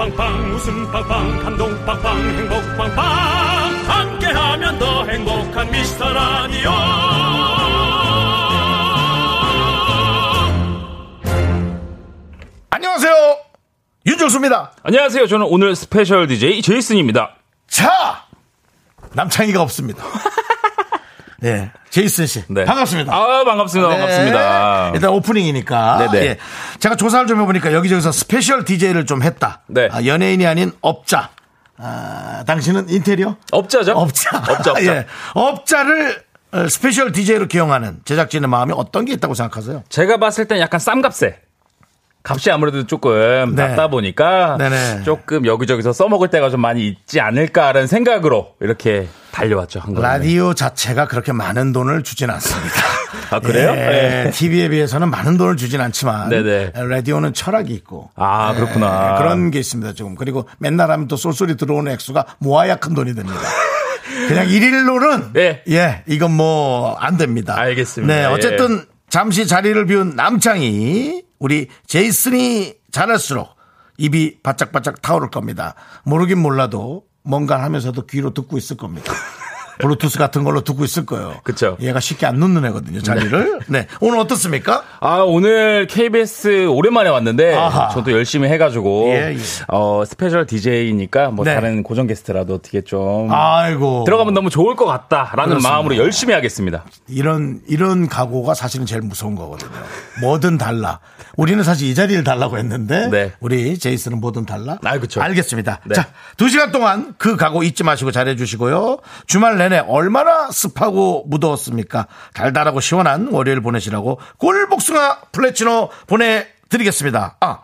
빵빵 웃음 빵빵 감동 빵빵 행복 빵빵 함께하면 더 행복한 미스터 라디오 안녕하세요. 윤정수입니다. 안녕하세요. 저는 오늘 스페셜 DJ 제이슨입니다. 자! 남창희가 없습니다. 네. 제이슨 씨. 네. 반갑습니다. 아, 반갑습니다. 네. 반갑습니다. 일단 오프닝이니까. 네네. 예. 제가 조사를 좀 해보니까 여기저기서 스페셜 DJ를 좀 했다. 네. 아, 연예인이 아닌 업자. 아, 당신은 인테리어? 업자죠? 업자. 업자, 업자. 예. 업자를 어, 스페셜 DJ로 기용하는 제작진의 마음이 어떤 게 있다고 생각하세요? 제가 봤을 땐 약간 싼값에. 값이 아무래도 조금 네. 낮다 보니까 네네. 조금 여기저기서 써먹을 때가 좀 많이 있지 않을까라는 생각으로 이렇게 달려왔죠. 한. 라디오 자체가 그렇게 많은 돈을 주진 않습니다. 아, 그래요? 예, 네. TV에 비해서는 많은 돈을 주진 않지만 네네. 라디오는 철학이 있고 아, 예, 그렇구나. 그런 게 있습니다. 지금 그리고 맨날 하면 또 쏠쏠이 들어오는 액수가 모아야 큰 돈이 됩니다. 그냥 일일로는 네. 예 이건 뭐 안 됩니다. 알겠습니다. 네 예. 어쨌든 잠시 자리를 비운 남창이 우리 제이슨이 잘할수록 입이 바짝바짝 타오를 겁니다. 모르긴 몰라도 뭔가 하면서도 귀로 듣고 있을 겁니다. 블루투스 같은 걸로 듣고 있을 거예요. 그쵸. 얘가 쉽게 안 놓는 애거든요, 자리를. 네. 오늘 어떻습니까? 아, 오늘 KBS 오랜만에 왔는데, 아하. 저도 열심히 해가지고, 예, 예. 어, 스페셜 DJ니까 뭐 네. 다른 고정 게스트라도 어떻게 좀 아이고. 들어가면 너무 좋을 것 같다라는 그렇습니다. 마음으로 열심히 하겠습니다. 이런, 이런 각오가 사실은 제일 무서운 거거든요. 뭐든 달라. 우리는 사실 이 자리를 달라고 했는데, 네. 우리 제이슨은 뭐든 달라. 아, 그쵸. 알겠습니다. 네. 자, 두 시간 동안 그 각오 잊지 마시고 잘해 주시고요. 주말 내내 얼마나 습하고 무더웠습니까? 달달하고 시원한 월요일 보내시라고 꿀복숭아 플래치노 보내드리겠습니다. 아,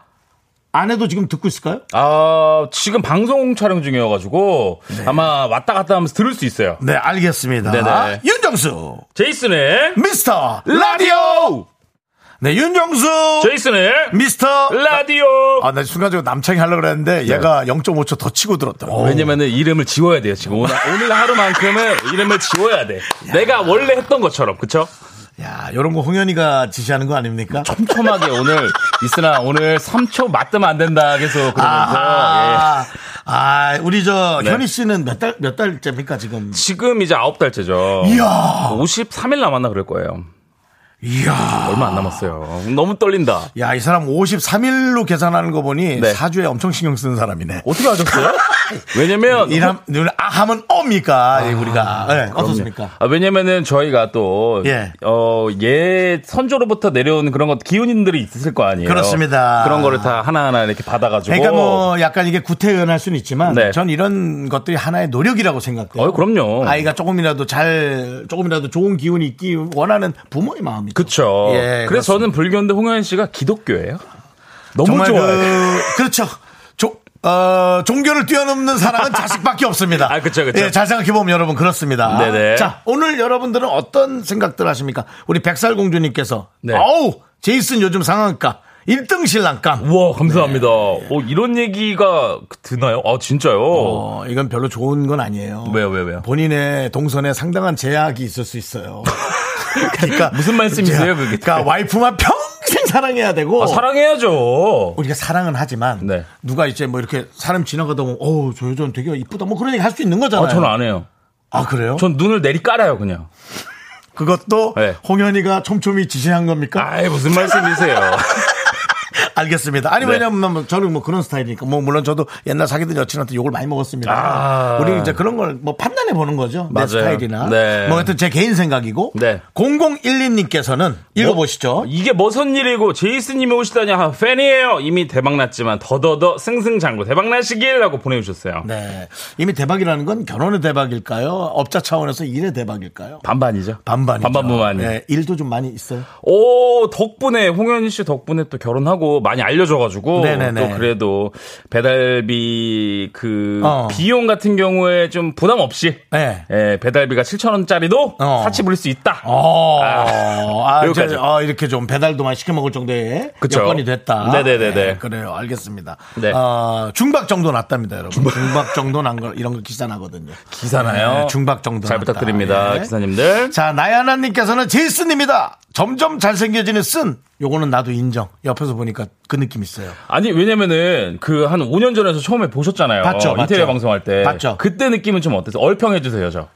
아내도 지금 듣고 있을까요? 아, 지금 방송 촬영 중이어가지고 아마 왔다 갔다 하면서 들을 수 있어요. 네, 알겠습니다. 네네. 윤정수, 제이슨의 미스터 라디오! 네, 윤정수, 제이슨의 미스터 라디오! 아, 나 순간적으로 남창이 하려고 그랬는데 얘가 0.5초 더 치고 들었더라고. 왜냐면은 이름을 지워야 돼요, 지금. 오늘, 오늘 하루만큼은 이름을 지워야 돼. 내가 원래 했던 것처럼, 그쵸? 야, 요런 거 홍현이가 지시하는 거 아닙니까? 촘촘하게 오늘, 이스나 오늘 3초 맞으면 안 된다, 계속 그러면서. 예. 아, 아, 우리 저 네. 현희 씨는 몇 달, 몇 달째입니까, 지금? 지금 이제 아홉 달째죠. 이야. 53일 남았나 그럴 거예요. 이야. 얼마 안 남았어요. 너무 떨린다. 야, 이 사람 53일로 계산하는 거 보니 네. 사주에 엄청 신경 쓰는 사람이네. 어떻게 하셨어요? 왜냐면 이람, 눈, 아, 하면 옵니까? 예, 우리가. 네, 어떻습니까? 아, 왜냐면은 저희가 또, 예. 어, 예, 선조로부터 내려오는 그런 것, 기운인들이 있을 거 아니에요. 그렇습니다. 그런 거를 다 하나하나 이렇게 받아가지고. 그러니까 뭐 약간 이게 구태연할 수는 있지만 네. 전 이런 것들이 하나의 노력이라고 생각돼요. 어, 그럼요. 아이가 조금이라도 잘 조금이라도 좋은 기운이 있기 원하는 부모의 마음이 죠. 그쵸. 예, 그래서 저는 불교인데 홍현 씨가 기독교예요. 너무 좋아요. 그, 그렇죠. 조- 어, 종교를 뛰어넘는 사람은 자식밖에 없습니다. 아, 그쵸, 그쵸. 예, 잘 생각해보면 여러분 그렇습니다. 네네. 자, 오늘 여러분들은 어떤 생각들 하십니까? 우리 백살공주님께서. 네. 어우, 제이슨 요즘 상한가. 1등 신랑감. 우와, 감사합니다. 네. 어, 이런 얘기가 드나요? 아, 진짜요? 어, 이건 별로 좋은 건 아니에요. 왜요, 왜요, 왜요? 본인의 동선에 상당한 제약이 있을 수 있어요. 그러니까 무슨 말씀이세요, 그게? 그러니까 와이프만 평생 사랑해야 되고 아, 사랑해야죠. 우리가 사랑은 하지만 네. 누가 이제 뭐 이렇게 사람 지나가다 보면 어우 저 여자는 되게 이쁘다 뭐 그런 얘기 할 수 있는 거잖아요. 아, 저는 안 해요. 아, 그래요? 전 눈을 내리 깔아요, 그냥. 그것도 네. 홍현이가 촘촘히 지시한 겁니까? 아이, 무슨 말씀이세요? 알겠습니다. 아니 네. 왜냐면 뭐 저는 뭐 그런 스타일이니까 뭐 물론 저도 옛날 사귀던 여친한테 욕을 많이 먹었습니다. 아. 우리 이제 그런 걸 뭐 판단해 보는 거죠. 내 맞아요. 스타일이나 네. 뭐 하여튼 제 개인 생각이고 네. 0012님께서는 읽어보시죠. 이게 무슨 일이고 제이슨님이 오시다니 아, 팬이에요. 이미 대박났지만 더더더 승승장구 대박나시길 라고 보내주셨어요. 네. 이미 대박이라는 건 결혼의 대박일까요? 업자 차원에서 일의 대박일까요? 반반이죠. 반반이죠. 반반무만. 네, 일도 좀 많이 있어요. 오 덕분에 홍현희 씨 덕분에 또 결혼하고 많이 알려져가지고 네네네. 또 그래도 배달비 그 어. 비용 같은 경우에 좀 부담 없이 네. 예, 배달비가 7천 원짜리도 어. 사치 부릴 수 있다. 어, 아, 여기까지. 이제, 어, 이렇게 좀 배달도 많이 시켜 먹을 정도의 그쵸. 여건이 됐다. 네네네 네. 그래요. 알겠습니다. 네. 어, 중박 정도 났답니다, 여러분. 중박, 정도 난 거, 이런 거 기사 나거든요. 기사나요? 네, 중박 정도 잘 났다. 부탁드립니다, 예. 기사님들. 자, 나야나님께서는 제이슨입니다. 점점 잘생겨지는 쓴. 요거는 나도 인정. 옆에서 보니까 그 느낌 있어요. 아니 왜냐면은 그 한 5년 전에서 처음에 보셨잖아요. 봤죠, 인테리어 봤죠. 방송할 때. 봤죠. 그때 느낌은 좀 어땠어요? 얼평해 주세요, 저.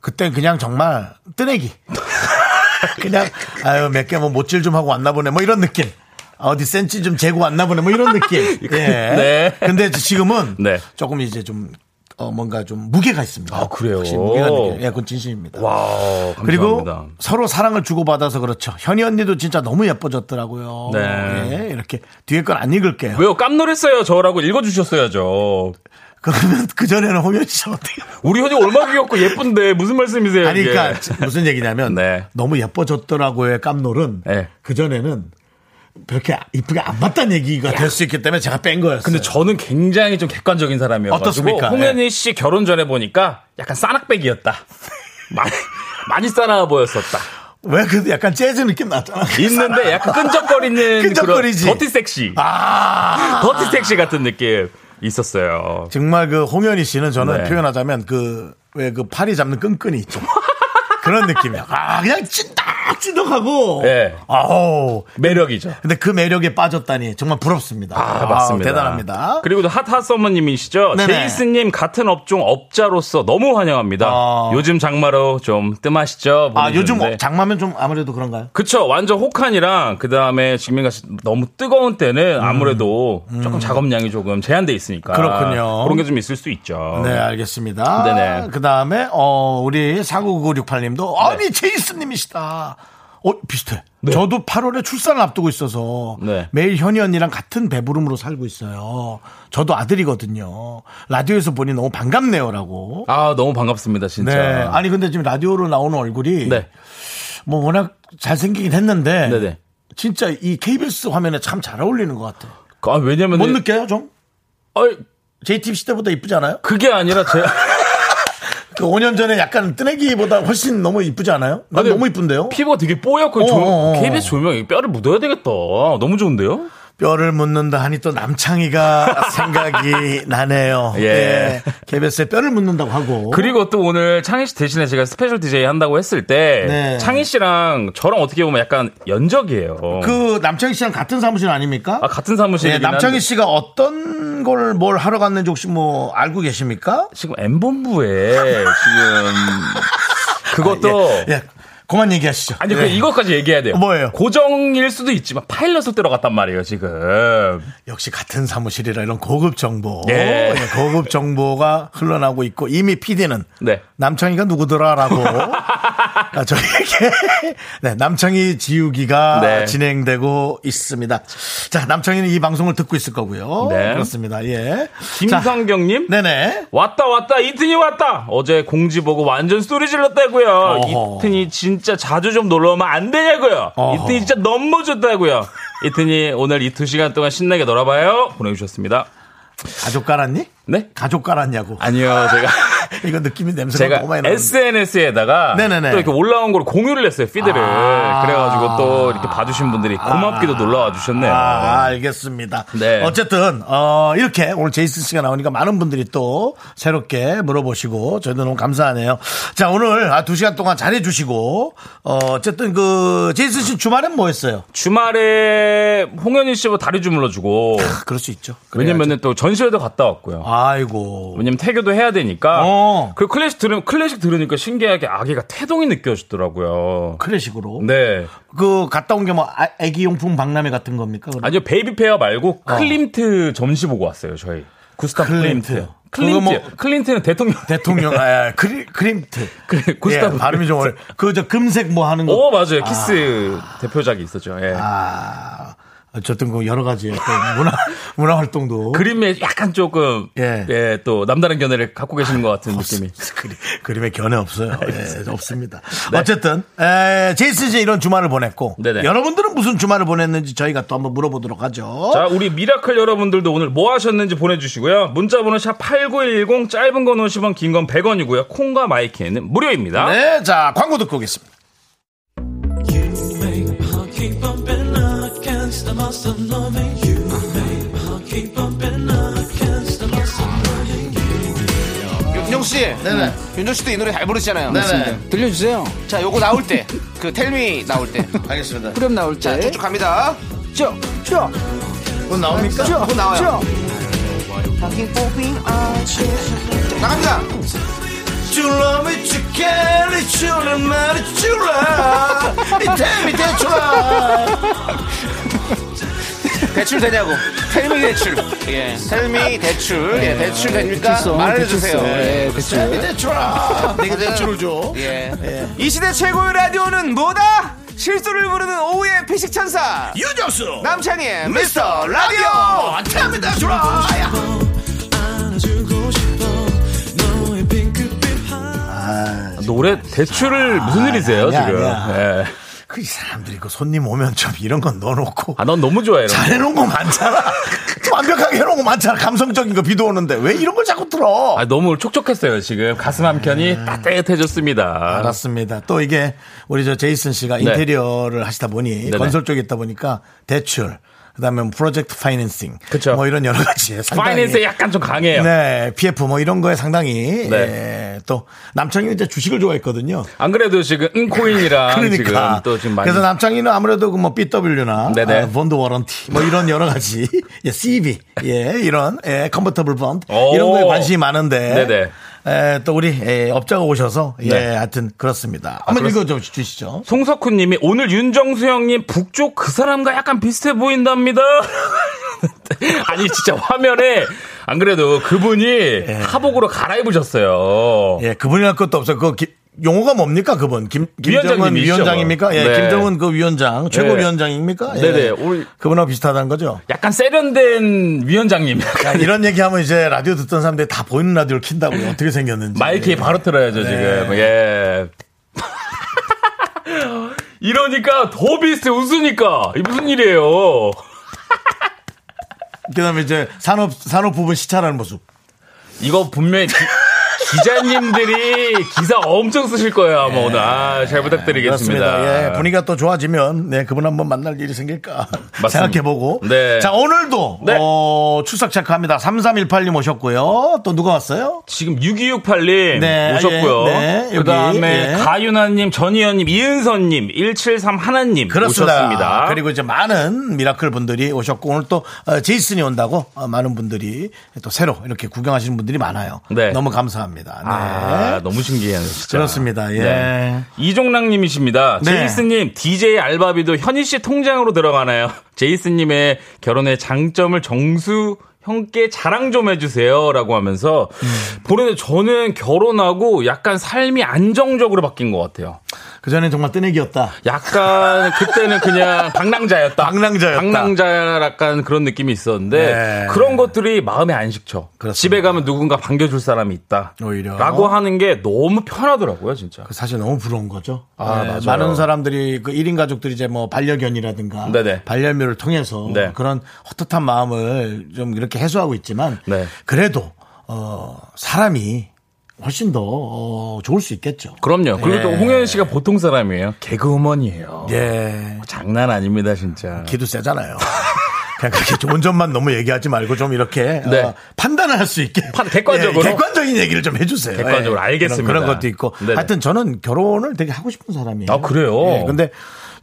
그땐 그냥 정말 뜨내기. 그냥 아유 몇 개 뭐 못질 좀 하고 왔나 보네 뭐 이런 느낌. 어디 센치 좀 재고 왔나 보네 뭐 이런 느낌. 예. 네. 근데 지금은 네. 조금 이제 좀 어, 뭔가 좀 무게가 있습니다. 아, 그래요? 확실히 무게가 느껴요. 예, 그건 진심입니다. 와, 감사합니다. 그리고 서로 사랑을 주고받아서 그렇죠. 현희 언니도 진짜 너무 예뻐졌더라고요. 네. 예, 이렇게 뒤에 건 안 읽을게요. 왜요? 깜놀했어요, 저라고 읽어주셨어야죠. 그러면 그 전에는 홍현 씨 어떻게? 우리 현이 얼마 귀엽고 예쁜데 무슨 말씀이세요? 아니? 그러니까 무슨 얘기냐면 네. 너무 예뻐졌더라고의 깜놀은 네. 그 전에는 그렇게 이쁘게 안 봤다는 얘기가 될 수 있기 때문에 제가 뺀 거였어요. 근데 저는 굉장히 좀 객관적인 사람이어가지고 어떻습니까? 홍현희 씨 결혼 전에 보니까 약간 싸낙백이었다. 많이 많이 싸나워 보였었다. 왜 그래도 약간 재즈 느낌 났잖아. 있는데 약간 끈적거리는 끈적거리지. 그런 더티 섹시, 아 더티 섹시 같은 느낌 있었어요. 정말 그 홍현희 씨는 저는 네. 표현하자면 그 왜 그 팔이 잡는 끈끈이 있죠. 그런 느낌이야. 아 그냥 찐 득찐득하고. 네. 아우. 매력이죠. 근데 그 매력에 빠졌다니 정말 부럽습니다. 아, 맞습니다. 대단합니다. 그리고 또 핫핫 서머님이시죠. 네네. 제이슨님 같은 업종 업자로서 너무 환영합니다. 아. 요즘 장마로 좀 뜸하시죠? 아 요즘 보내주셨는데. 장마면 좀 아무래도 그런가요? 그쵸. 완전 혹한이랑 그 다음에 직면가시 너무 뜨거운 때는 아무래도 조금 작업량이 조금 제한돼 있으니까. 음. 그렇군요. 그런 게 좀 있을 수 있죠. 네, 알겠습니다. 네네. 그 다음에, 어, 우리 49968님도, 아니, 제이슨님이시다. 어, 비슷해. 저도 8월에 출산을 앞두고 있어서 네. 매일 현희 언니랑 같은 배부름으로 살고 있어요. 저도 아들이거든요. 라디오에서 보니 너무 반갑네요라고. 아, 너무 반갑습니다, 진짜. 네. 아니, 근데 지금 라디오로 나오는 얼굴이 네. 뭐 워낙 잘생기긴 했는데 네네. 진짜 이 KBS 화면에 참 잘 어울리는 것 같아요. 아, 왜냐면. 못 느껴요, 좀? 아이, JTBC 때보다 이쁘지 않아요? 그게 아니라 제. 그 5년 전에 약간 뜨내기보다 훨씬 너무 이쁘지 않아요? 난 아니, 너무 이쁜데요? 피부가 되게 뽀얗고 어, 조, 어, 어. KBS 조명이 뼈를 묻어야 되겠다. 너무 좋은데요? 뼈를 묻는다 하니 또 남창희가 생각이 나네요. 예. KBS에 뼈를 묻는다고 하고. 그리고 또 오늘 창희 씨 대신에 제가 special DJ 한다고 했을 때 네. 창희 씨랑 저랑 어떻게 보면 약간 연적이에요. 그 남창희 씨랑 같은 사무실 아닙니까? 아, 같은 사무실이긴 예, 남창희 한데 씨가 어떤 걸 뭘 하러 갔는지 혹시 뭐 알고 계십니까? 지금 M본부에 지금 그것도 예, 예. 그만 얘기하시죠. 아니 그 예. 이것까지 얘기해야 돼요. 뭐예요? 고정일 수도 있지만 파일럿을 들어갔단 말이에요, 지금. 역시 같은 사무실이라 이런 고급 정보. 예. 예, 고급 정보가 흘러나오고 있고 이미 PD는 네. 남창희가 누구더라라고 아, 저에게 네, 남창희 지우기가 네. 진행되고 있습니다. 자, 남창희는 이 방송을 듣고 있을 거고요. 네. 그렇습니다. 예. 김성경님. 자, 네네. 왔다 왔다 이튼이 왔다 어제 공지 보고 완전 소리 질렀다고요 어허. 이튼이 진짜 자주 좀 놀러 오면 안 되냐고요 어허. 이튼이 진짜 너무 좋다고요 이튼이 오늘 이두 시간 동안 신나게 놀아봐요 보내주셨습니다 가족 깔았니? 네 가족 깔았냐고. 아니요 제가 이거 느낌이 냄새가 제가 너무 많이 나는데. SNS에다가 네네네. 또 이렇게 올라온 걸 공유를 했어요 피드를 아. 그래가지고 또 이렇게 봐주신 분들이 고맙게도 놀러와 주셨네요 아, 알겠습니다. 네. 어쨌든 어, 이렇게 오늘 제이슨 씨가 나오니까 많은 분들이 또 새롭게 물어보시고 저희도 너무 감사하네요. 자 오늘 아, 두 시간 동안 잘해주시고 어, 어쨌든 그 제이슨 씨 주말엔 뭐 했어요? 주말에 홍현희 씨뭐 다리 주물러주고 그럴 수 있죠. 왜냐면은 또 전시회도 갔다 왔고요 아이고. 왜냐면 태교도 해야 되니까. 어. 그 클래식 들으 클래식 들으니까 신기하게 아기가 태동이 느껴지더라고요. 클래식으로. 네. 그 갔다 온 게뭐 애기 용품 박람회 같은 겁니까? 그럼? 아니요 baby fair 말고 클림트 전시 보고 왔어요 저희. 구스타프 클림트. 클림트. 클린트. 뭐- 클린턴은 대통령. 대통령, 아, 크리, 크림트. 그래, 구스타브. 예, 발음이 좀 어려 그, 저, 금색 뭐 하는 거. 오, 맞아요. 키스 대표작이 있었죠. 예. 아, 어쨌든 그 여러 가지 또 문화, 문화 활동도. 그림에 약간 조금, 예. 예. 또 남다른 견해를 갖고 계시는 것 같은 느낌이. 그림, 그림 에 견해 없어요. 예, 없습니다. 어쨌든, 에, 제이슨 씨 이런 주말을 보냈고. 네네. 여러분들은 무슨 주말을 보냈는지 저희가 또 한번 물어보도록 하죠. 자, 우리 미라클 여러분들도 오늘 뭐 하셨는지 보내주시고요. 문자번호 샵 8910, 짧은 건 50원, 긴 건 100원이고요. 콩과 my K는 무료입니다. 네, 자, 광고 듣고 오겠습니다. 윤정 씨, 네네. 윤정 씨도 이 노래 잘 부르시잖아요. 네네. 들려주세요. 자, 요거 나올 때, 그 텔미 나올 때, 알겠습니다. 그럼 나올 자, 때. 쭉쭉 갑니다. 쭉, 쭉, 곧 나옵니까? 쭉, 곧 나와요. 쭉. 나갑니다. 줄라미 쭈깨리 줄을 말이 줄라 이태미 대출 되냐고. 텔미 대출. 예, 텔미 대출. 예, 대출 됩니까? 대출성, 말해주세요. 대출성. 예, 대출. 이태미 대출아 내가 대출을 줘 예. 이 시대 최고의 라디오는 뭐다? 실수를 부르는 오후의 피식 천사. 유정수 남창희의 미스터 라디오. 이태미 대출아 노래 대출을 무슨 일이세요, 아니야, 지금? 아니야. 예. 그 사람들이 그 손님 오면 좀 이런 건 넣어놓고 아, 넌 너무 좋아해. 이런 거. 잘해놓은 거 많잖아 완벽하게 해놓은 거 많잖아 감성적인 거 비도 오는데 왜 이런 걸 자꾸 틀어 아, 너무 촉촉했어요, 지금. 가슴 한 켠이 네. 따뜻해졌습니다. 알았습니다. 또 이게 우리 저 제이슨 씨가 네. 인테리어를 하시다 보니 네네. 건설 쪽에 있다 보니까 대출 그다음에 뭐 프로젝트 파이낸싱 그쵸. 뭐 이런 여러 가지 상당히 파이낸스에 약간 좀 강해요. 네, PF 뭐 이런 거에 상당히 네. 예, 또 남창희 이제 주식을 좋아했거든요. 안 그래도 지금 은코인이랑 그러니까 지금 또 지금 많이 그래서 남창희는 아무래도 그 뭐 BW나 네네. 아, bond warranty 뭐 이런 여러 가지 예, CB 예 이런 예 convertible 오. 이런 거에 관심이 많은데 네네. 에, 또 우리 에, 업자가 오셔서 예 네. 하여튼 그렇습니다. 한번 그렇- 읽어 주시죠. 송석훈 님이 오늘 윤정수 형님 북쪽 그 사람과 약간 비슷해 보인답니다. 아니 진짜 화면에 안 그래도 그분이 하복으로 갈아입으셨어요. 예, 그분이 할 것도 없어요. 그 기- 용어가 뭡니까 그분? 김, 김정은 위원장님이시죠, 위원장입니까? 예, 뭐. 네. 김정은 그 위원장 최고 네. 위원장입니까? 예. 네네. 우리- 그분하고 비슷하다는 거죠. 약간 세련된 위원장님. 야, 이런 얘기하면 이제 라디오 듣던 사람들이 다 보이는 라디오를 킨다고요. 어떻게 생겼는지. 마이크에 바로 틀어야죠 네. 지금. 예. 이러니까 더 비슷해 웃으니까 이 무슨 일이에요? 그다음에 이제 산업 산업 부분 시찰하는 모습. 이거 분명히 기, 기자님들이 기사 엄청 쓰실 거예요 아마 오늘. 아, 잘 부탁드리겠습니다. 예, 분위기가 또 좋아지면 네, 그분 한번 만날 일이 생길까 생각해보고. 네. 자, 오늘도 네. 어, 출석 체크합니다. 3318님 오셨고요. 또 누가 왔어요? 지금 6268님 네, 오셨고요. 예, 네, 그 다음에 예. 가윤아님, 전희연님, 이은선님, 173 하나님 그렇습니다. 오셨습니다. 그리고 이제 많은 미라클 분들이 오셨고 오늘 또 어, 제이슨이 온다고 어, 많은 분들이 또 새로 이렇게 구경하시는 분들이 많아요. 네. 너무 감사합니다. 네. 아, 너무 신기해요, 진짜. 그렇습니다. 예. 네. 이종락 님이십니다. 네. 제이슨님, DJ 알바비도 현희 씨 통장으로 들어가나요? 제이슨님의 결혼의 장점을 정수 형께 자랑 좀 해주세요. 라고 하면서 음. 보는데 저는 결혼하고 약간 삶이 안정적으로 바뀐 것 같아요. 그 전엔 정말 뜨내기였다. 약간 그때는 그냥 방랑자였다. 방랑자였다. 방랑자 약간 그런 느낌이 있었는데 네. 그런 것들이 마음에 안 식죠. 그렇습니다. 집에 가면 누군가 반겨줄 사람이 있다. 오히려. 라고 하는 게 너무 편하더라고요, 진짜. 그 사실 너무 부러운 거죠. 아, 네, 맞아요. 많은 사람들이 그 1인 가족들이 이제 뭐 반려견이라든가 네네. 반려묘를 통해서 네. 그런 헛헛한 마음을 좀 이렇게 해소하고 있지만 네. 그래도 어 사람이 훨씬 더 어, 좋을 수 있겠죠. 그럼요. 그리고 또 예. 홍현 씨가 보통 사람이에요. 개그우먼이에요. 예. 장난 아닙니다, 진짜. 기도 세잖아요. 그냥 그렇게 좋은 점만 너무 얘기하지 말고 좀 이렇게 네. 어, 판단을 할 수 있게 판- 객관적으로? 예, 객관적인 얘기를 좀 해주세요. 객관적으로 예, 알겠습니다. 그런, 그런 것도 있고 네네. 하여튼 저는 결혼을 되게 하고 싶은 사람이에요. 아, 그래요? 예, 근데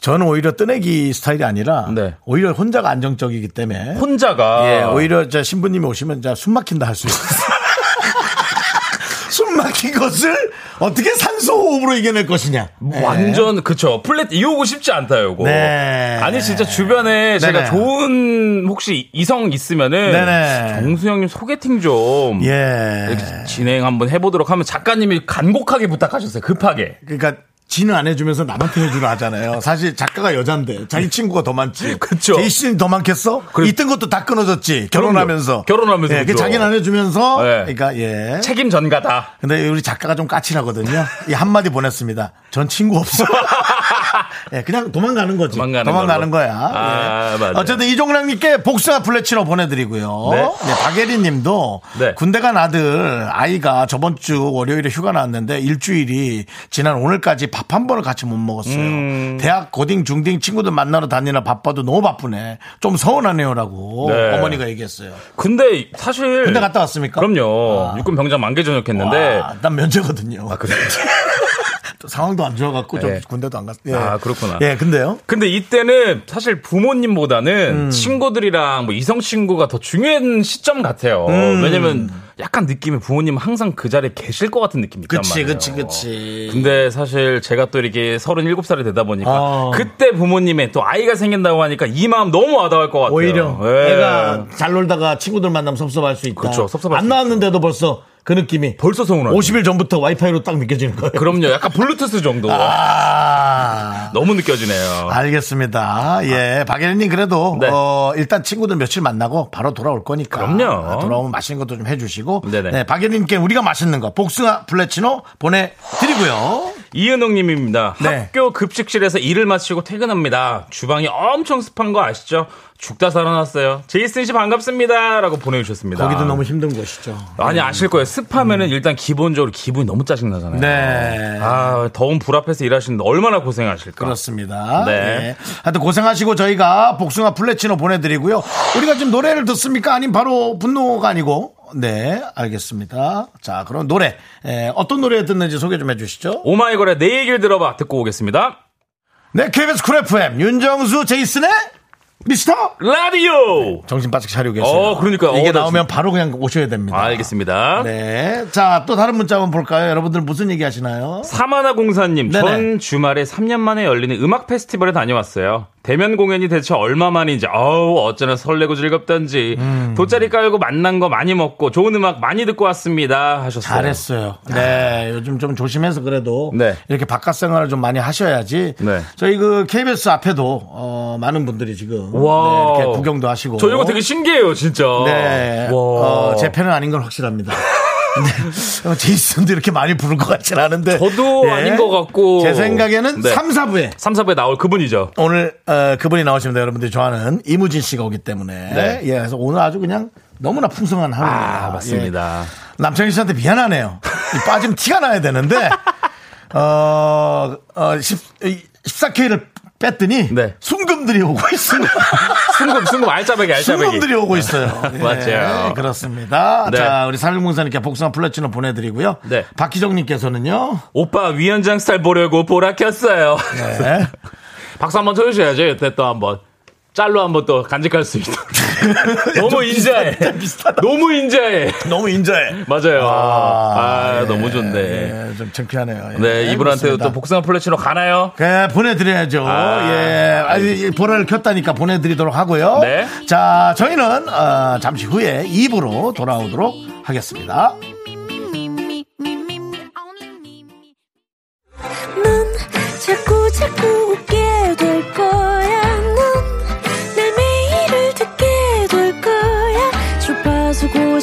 저는 오히려 뜨내기 스타일이 아니라 네. 오히려 혼자가 안정적이기 때문에 혼자가 예, 오히려 저 신부님이 오시면 자, 숨 막힌다 할 수 있어요. 숨 막힌 것을 어떻게 산소 호흡으로 이겨낼 것이냐. 네. 완전 그쵸 플랫 이오고 싶지 않다 요거 네. 아니 진짜 주변에 제가 네네. 좋은 혹시 이성 있으면은 네네. 정수영님 소개팅 좀 예. 진행 한번 해보도록 하면 작가님이 간곡하게 부탁하셨어요 급하게 그러니까 지는 안 해주면서 남한테 해주려 하잖아요. 사실 작가가 여잔데 자기 친구가 더 많지. 그쵸. 제이 씨는 더 많겠어? 그래. 있던 것도 다 끊어졌지. 결혼하면서. 결혼하면서 예, 그. 자기는 안 해주면서. 네. 그러니까 예. 책임 전가다 근데 우리 작가가 좀 까칠하거든요. 이 한마디 보냈습니다. 전 친구 없어. 예, 그냥 도망가는 거지. 도망가는 걸로. 거야. 아, 예. 맞아요. 어쨌든 이종랑님께 복숭아 플래치노 보내드리고요. 네. 네, 박예리 님도 네. 군대 간 아들 아이가 저번 주 월요일에 휴가 나왔는데 일주일이 지난 오늘까지 밥 한 번을 같이 못 먹었어요. 음. 대학 고딩 중딩 친구들 만나러 다니나 바빠도 너무 바쁘네. 좀 서운하네요라고 네. 어머니가 얘기했어요. 근데 사실 군대 갔다 왔습니까? 그럼요 육군 병장 만개 전역했는데 와, 난 면제거든요. 아 그래 또 상황도 안 좋아갖고 좀 네. 군대도 안 갔. 예. 아, 그렇구나. 예, 근데요. 근데 이때는 사실 부모님보다는 음. 친구들이랑 뭐 이성 친구가 더 중요한 시점 같아요. 음. 왜냐면 약간 느낌이 부모님 항상 그 자리에 계실 것 같은 느낌이 있단 그치, 말이에요. 그치, 그치. 근데 사실 제가 또 이렇게 37살이 되다 보니까 어. 그때 부모님의 또 아이가 생긴다고 하니까 이 마음 너무 와닿을 것 같아요. 오히려 예. 애가 잘 놀다가 친구들 만나면 섭섭할 수 있다. 그렇죠, 섭섭할 안수 나왔는데도 벌써 그 느낌이 벌써 서운하죠. 50일 전부터 와이파이로 딱 느껴지는 거예요. 그럼요. 약간 블루투스 정도. 아. 너무 느껴지네요. 알겠습니다. 예, 박예린님 그래도 네. 어, 일단 친구들 며칠 만나고 바로 돌아올 거니까. 그럼요. 아, 돌아오면 맛있는 것도 좀 해주시고. 네네. 네, 박예린님께 우리가 맛있는 거 복숭아 플래치노 보내드리고요. 이은옥님입니다. 네. 학교 급식실에서 일을 마치고 퇴근합니다. 주방이 엄청 습한 거 아시죠? 죽다 살아났어요. 제이슨 씨 반갑습니다. 라고 보내주셨습니다. 거기도 너무 힘든 곳이죠. 아니, 아실 거예요. 습하면은 일단 기본적으로 기분이 너무 짜증나잖아요. 네. 아, 더운 불 앞에서 일하시는데 얼마나 고생하실까. 그렇습니다. 네. 네. 하여튼 고생하시고 저희가 복숭아 플래치노 보내드리고요. 우리가 지금 노래를 듣습니까? 아니면 바로 분노가 아니고? 네, 알겠습니다. 자, 그럼 노래. 에, 어떤 노래 듣는지 소개 좀 해주시죠. 오마이걸의 내 얘기를 들어봐. 듣고 오겠습니다. 네, KBS 쿨 FM 윤정수 제이슨의 미스터 라디오! 정신 바짝 차리고 계세요. 어, 그러니까. 이게 어, 나 나오면 바로 그냥 오셔야 됩니다. 알겠습니다. 네. 자, 또 다른 문자 한번 볼까요? 여러분들 무슨 얘기 하시나요? 사마나 공사님, 네네. 전 주말에 3년 만에 열리는 음악 페스티벌에 다녀왔어요. 대면 공연이 대체 얼마만인지, 어우, 어쩌나 설레고 즐겁던지, 음. 돗자리 깔고 만난 거 많이 먹고, 좋은 음악 많이 듣고 왔습니다. 하셨어요. 잘했어요. 네, 요즘 좀 조심해서 그래도 네. 이렇게 바깥 생활을 좀 많이 하셔야지. 네. 저희 그 KBS 앞에도 어, 많은 분들이 지금 와. 네, 이렇게 구경도 하시고. 저 이거 되게 신기해요, 진짜. 네, 와. 어, 제 편은 아닌 건 확실합니다. 네. 제이슨도 이렇게 많이 부를 것 같진 않은데. 저도 아닌 것 같고. 제 생각에는 네. 삼 3, 4부에 3, 4부에 나올 그분이죠. 오늘 어, 그분이 나오십니다. 여러분들이 좋아하는 이무진 씨가 오기 때문에. 네. 예, 그래서 오늘 아주 그냥 너무나 풍성한 하루입니다. 아, 맞습니다. 예. 남창희 씨한테 미안하네요. 이 빠지면 티가 나야 되는데, 어, 어, 10, 14K를 뺐더니, 네. 순금들이 오고 있습니다. 순금, 순금, 알짜배기, 알짜배기. 순금들이 오고 있어요. 예, 맞아요. 그렇습니다. 네. 자, 우리 살림공사님께 복숭아 플래치노 보내드리고요. 네. 박희정님께서는요. 오빠 위원장 스타일 보려고 보라 켰어요. 네. 박수 한번 쳐주셔야죠. 이때 또 한번. 짤로 한번 또 간직할 수 있도록. 너무 인자해. 너무 인자해. 너무 인자해. 맞아요. 아, 예. 너무 좋네. 예, 좀 창피하네요. 예. 네, 이분한테 그렇습니다. 또 복숭아 플래치로 가나요? 네, 보내드려야죠. 아, 예. 아니, 보라를 켰다니까 보내드리도록 하고요. 네. 자, 저희는, 어, 잠시 후에 2부로 돌아오도록 하겠습니다. 넌 자꾸 자꾸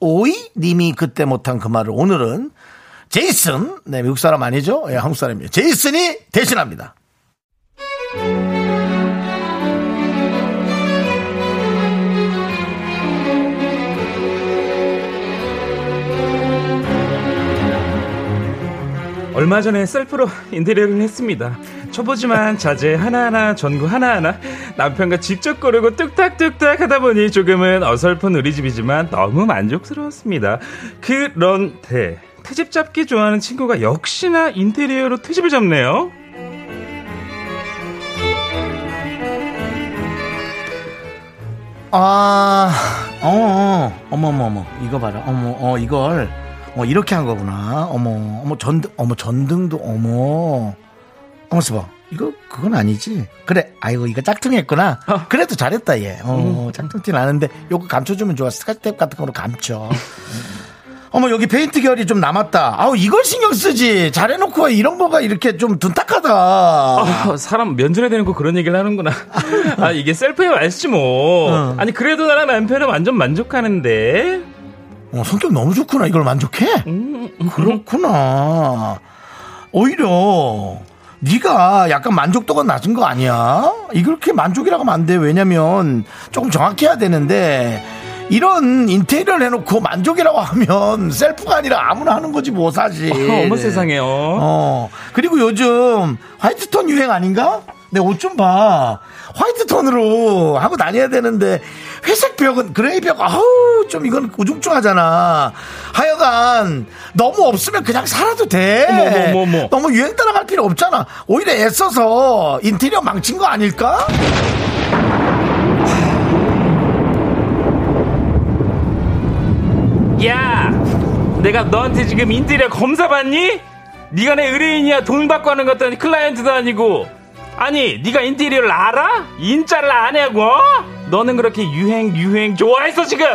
오이 님이 그때 못한 그 말을 오늘은 제이슨, 네, 미국 사람 아니죠? 예, 한국 사람이에요. 제이슨이 대신합니다. 얼마 얼마 전에 셀프로 인테리어를 했습니다. 초보지만 자재 하나하나, 전구 하나하나 남편과 직접 고르고 뚝딱뚝딱 하다 보니 조금은 어설픈 우리 집이지만 너무 만족스러웠습니다. 그런데 트집 잡기 좋아하는 친구가 역시나 인테리어로 트집을 잡네요. 아, 어, 어, 어머, 어머, 어머, 이거 봐라. 어머, 어, 이걸, 어, 이렇게 한 거구나. 어머, 어머, 전등, 어머, 전등도, 어머. 어머, 봐. 이거, 그건 아니지. 그래, 아이고, 이거 짝퉁했구나. 그래도 잘했다, 얘. 어, 짝퉁티 나는데, 요거 감춰주면 좋아. 스카치테이프 같은 거로 감춰. 어머, 여기 페인트 결이 좀 남았다. 아우, 이걸 신경 쓰지. 잘해놓고 이런 거가 이렇게 좀 둔탁하다. 아, 사람 면전에 대놓고 그런 얘기를 하는구나. 아, 이게 셀프의 말이지 뭐. 어. 아니, 그래도 나랑 남편은 완전 만족하는데. 어, 성격 너무 좋구나. 이걸 만족해? 그렇구나. 오히려 네가 약간 만족도가 낮은 거 아니야? 이렇게 만족이라고 하면 안 돼. 왜냐면 조금 정확해야 되는데 이런 인테리어를 해놓고 만족이라고 하면 셀프가 아니라 아무나 하는 거지 뭐 사실. 어머 세상에요. 어. 그리고 요즘 화이트 톤 유행 아닌가? 내 옷 좀 봐. 화이트 톤으로 하고 다녀야 되는데 회색 벽은 gray 벽 아우 좀 이건 우중충하잖아. 하여간 너무 없으면 그냥 살아도 돼. 어머, 어머, 어머. 너무 유행 따라갈 필요 없잖아. 오히려 애써서 인테리어 망친 거 아닐까? 야, 내가 너한테 지금 인테리어 검사 받니? 네가 내 의뢰인이야. 돈 받고 하는 것도 아니고 클라이언트도 아니고. 아니, 네가 인테리어를 알아? 인자를 아냐고? 너는 그렇게 유행 유행 좋아했어 지금.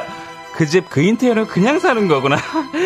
그 집 그 인테리어를 그냥 사는 거구나.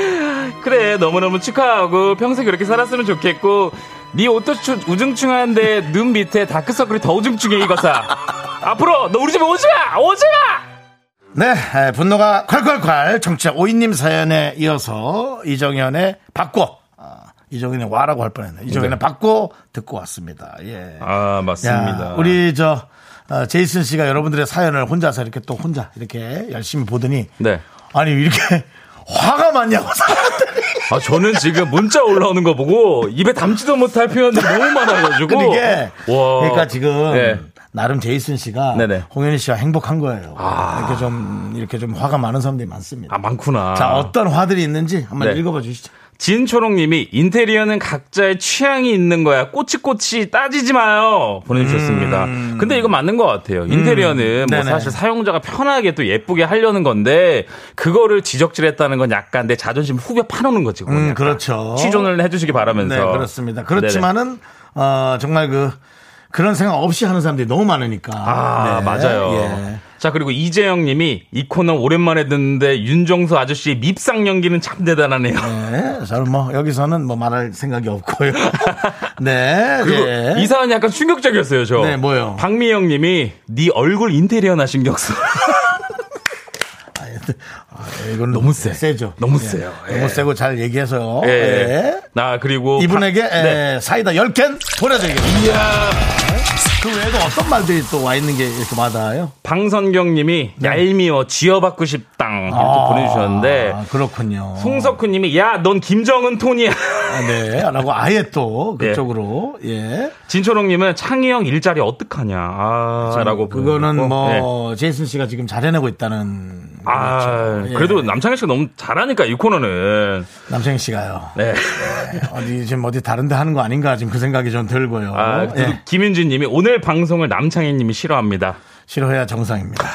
그래, 너무너무 축하하고 평생 그렇게 살았으면 좋겠고. 네 옷도 추- 우중충한데 눈 밑에 다크서클이 더 우중충해 이거사. 앞으로 너 우리 집에 오지 마, 오지 마. 네, 에, 분노가 콸콸콸 청취자 오이님 사연에 이어서 이정현의 바꿔. 아, 이정현의 와라고 할 뻔했네. 이정현의 네. 바꿔 듣고 왔습니다. 예. 아 맞습니다. 야, 우리 저 어, 제이슨 씨가 여러분들의 사연을 혼자서 이렇게 또 혼자 이렇게 열심히 보더니 네. 아니 이렇게 화가 많냐고 사람들이. 아, 저는 지금 문자 올라오는 거 보고 입에 담지도 못할 표현들이 너무 많아가지고. 그게 와. 그러니까 지금 네. 나름 제이슨 씨가 네네. 홍현희 씨와 행복한 거예요. 아. 이렇게 좀 이렇게 좀 화가 많은 사람들이 많습니다. 아, 많구나. 자 어떤 화들이 있는지 한번 네. 읽어봐 주시죠. 진초롱님이 인테리어는 각자의 취향이 있는 거야. 꼬치꼬치 따지지 마요. 보내주셨습니다. 근데 이거 맞는 것 같아요. 인테리어는 뭐 음. 네네. 사실 사용자가 편하게 또 예쁘게 하려는 건데 그거를 지적질했다는 건 약간 내 자존심 후벼 파놓는 거지. 음. 그렇죠. 취존을 해주시기 바라면서. 네, 그렇습니다. 그렇지만은 어, 정말 그 그런 생각 없이 하는 사람들이 너무 많으니까. 아, 네. 맞아요. 예. 자, 그리고 이재영 님이 이 코너 오랜만에 듣는데 윤정수 아저씨의 밉상 연기는 참 대단하네요. 네, 저는 뭐 여기서는 뭐 말할 생각이 없고요. 네. 그리고 예. 이 사연이 약간 충격적이었어요, 저. 네, 뭐요? 박미영 님이 네 얼굴 인테리어나 신경 써. 아, 이건 너무 세. 세죠. 너무 예. 세요. 너무 예. 세고 잘 얘기해서요. 예. 예. 나 그리고 이분에게 박- 네. 에, 사이다 10캔 보내드리겠습니다. 그 외에도 어떤 말들이 또 와 있는 게 이렇게 많아요? 방선경 님이 얄미워 쥐어받고 싶당 이렇게 아, 보내주셨는데 그렇군요. 송석훈 님이 야 넌 김정은 톤이야. 아, 네. 라고 아예 또 예. 그쪽으로. 예. 진초롱 님은 창희형 일자리 어떡하냐. 아, 라고 그거는 보내주셨고. 네. 뭐 제이슨 씨가 지금 잘 해내고 있다는 아. 예. 그래도 남창희 씨가 너무 잘하니까 이 코너는. 남창희 씨가요. 네. 어디 지금 어디 다른데 하는 거 아닌가 지금 그 생각이 좀 들고요. 아, 예. 김윤진 님이 오늘 방송을 남창희 님이 싫어합니다. 싫어해야 정상입니다.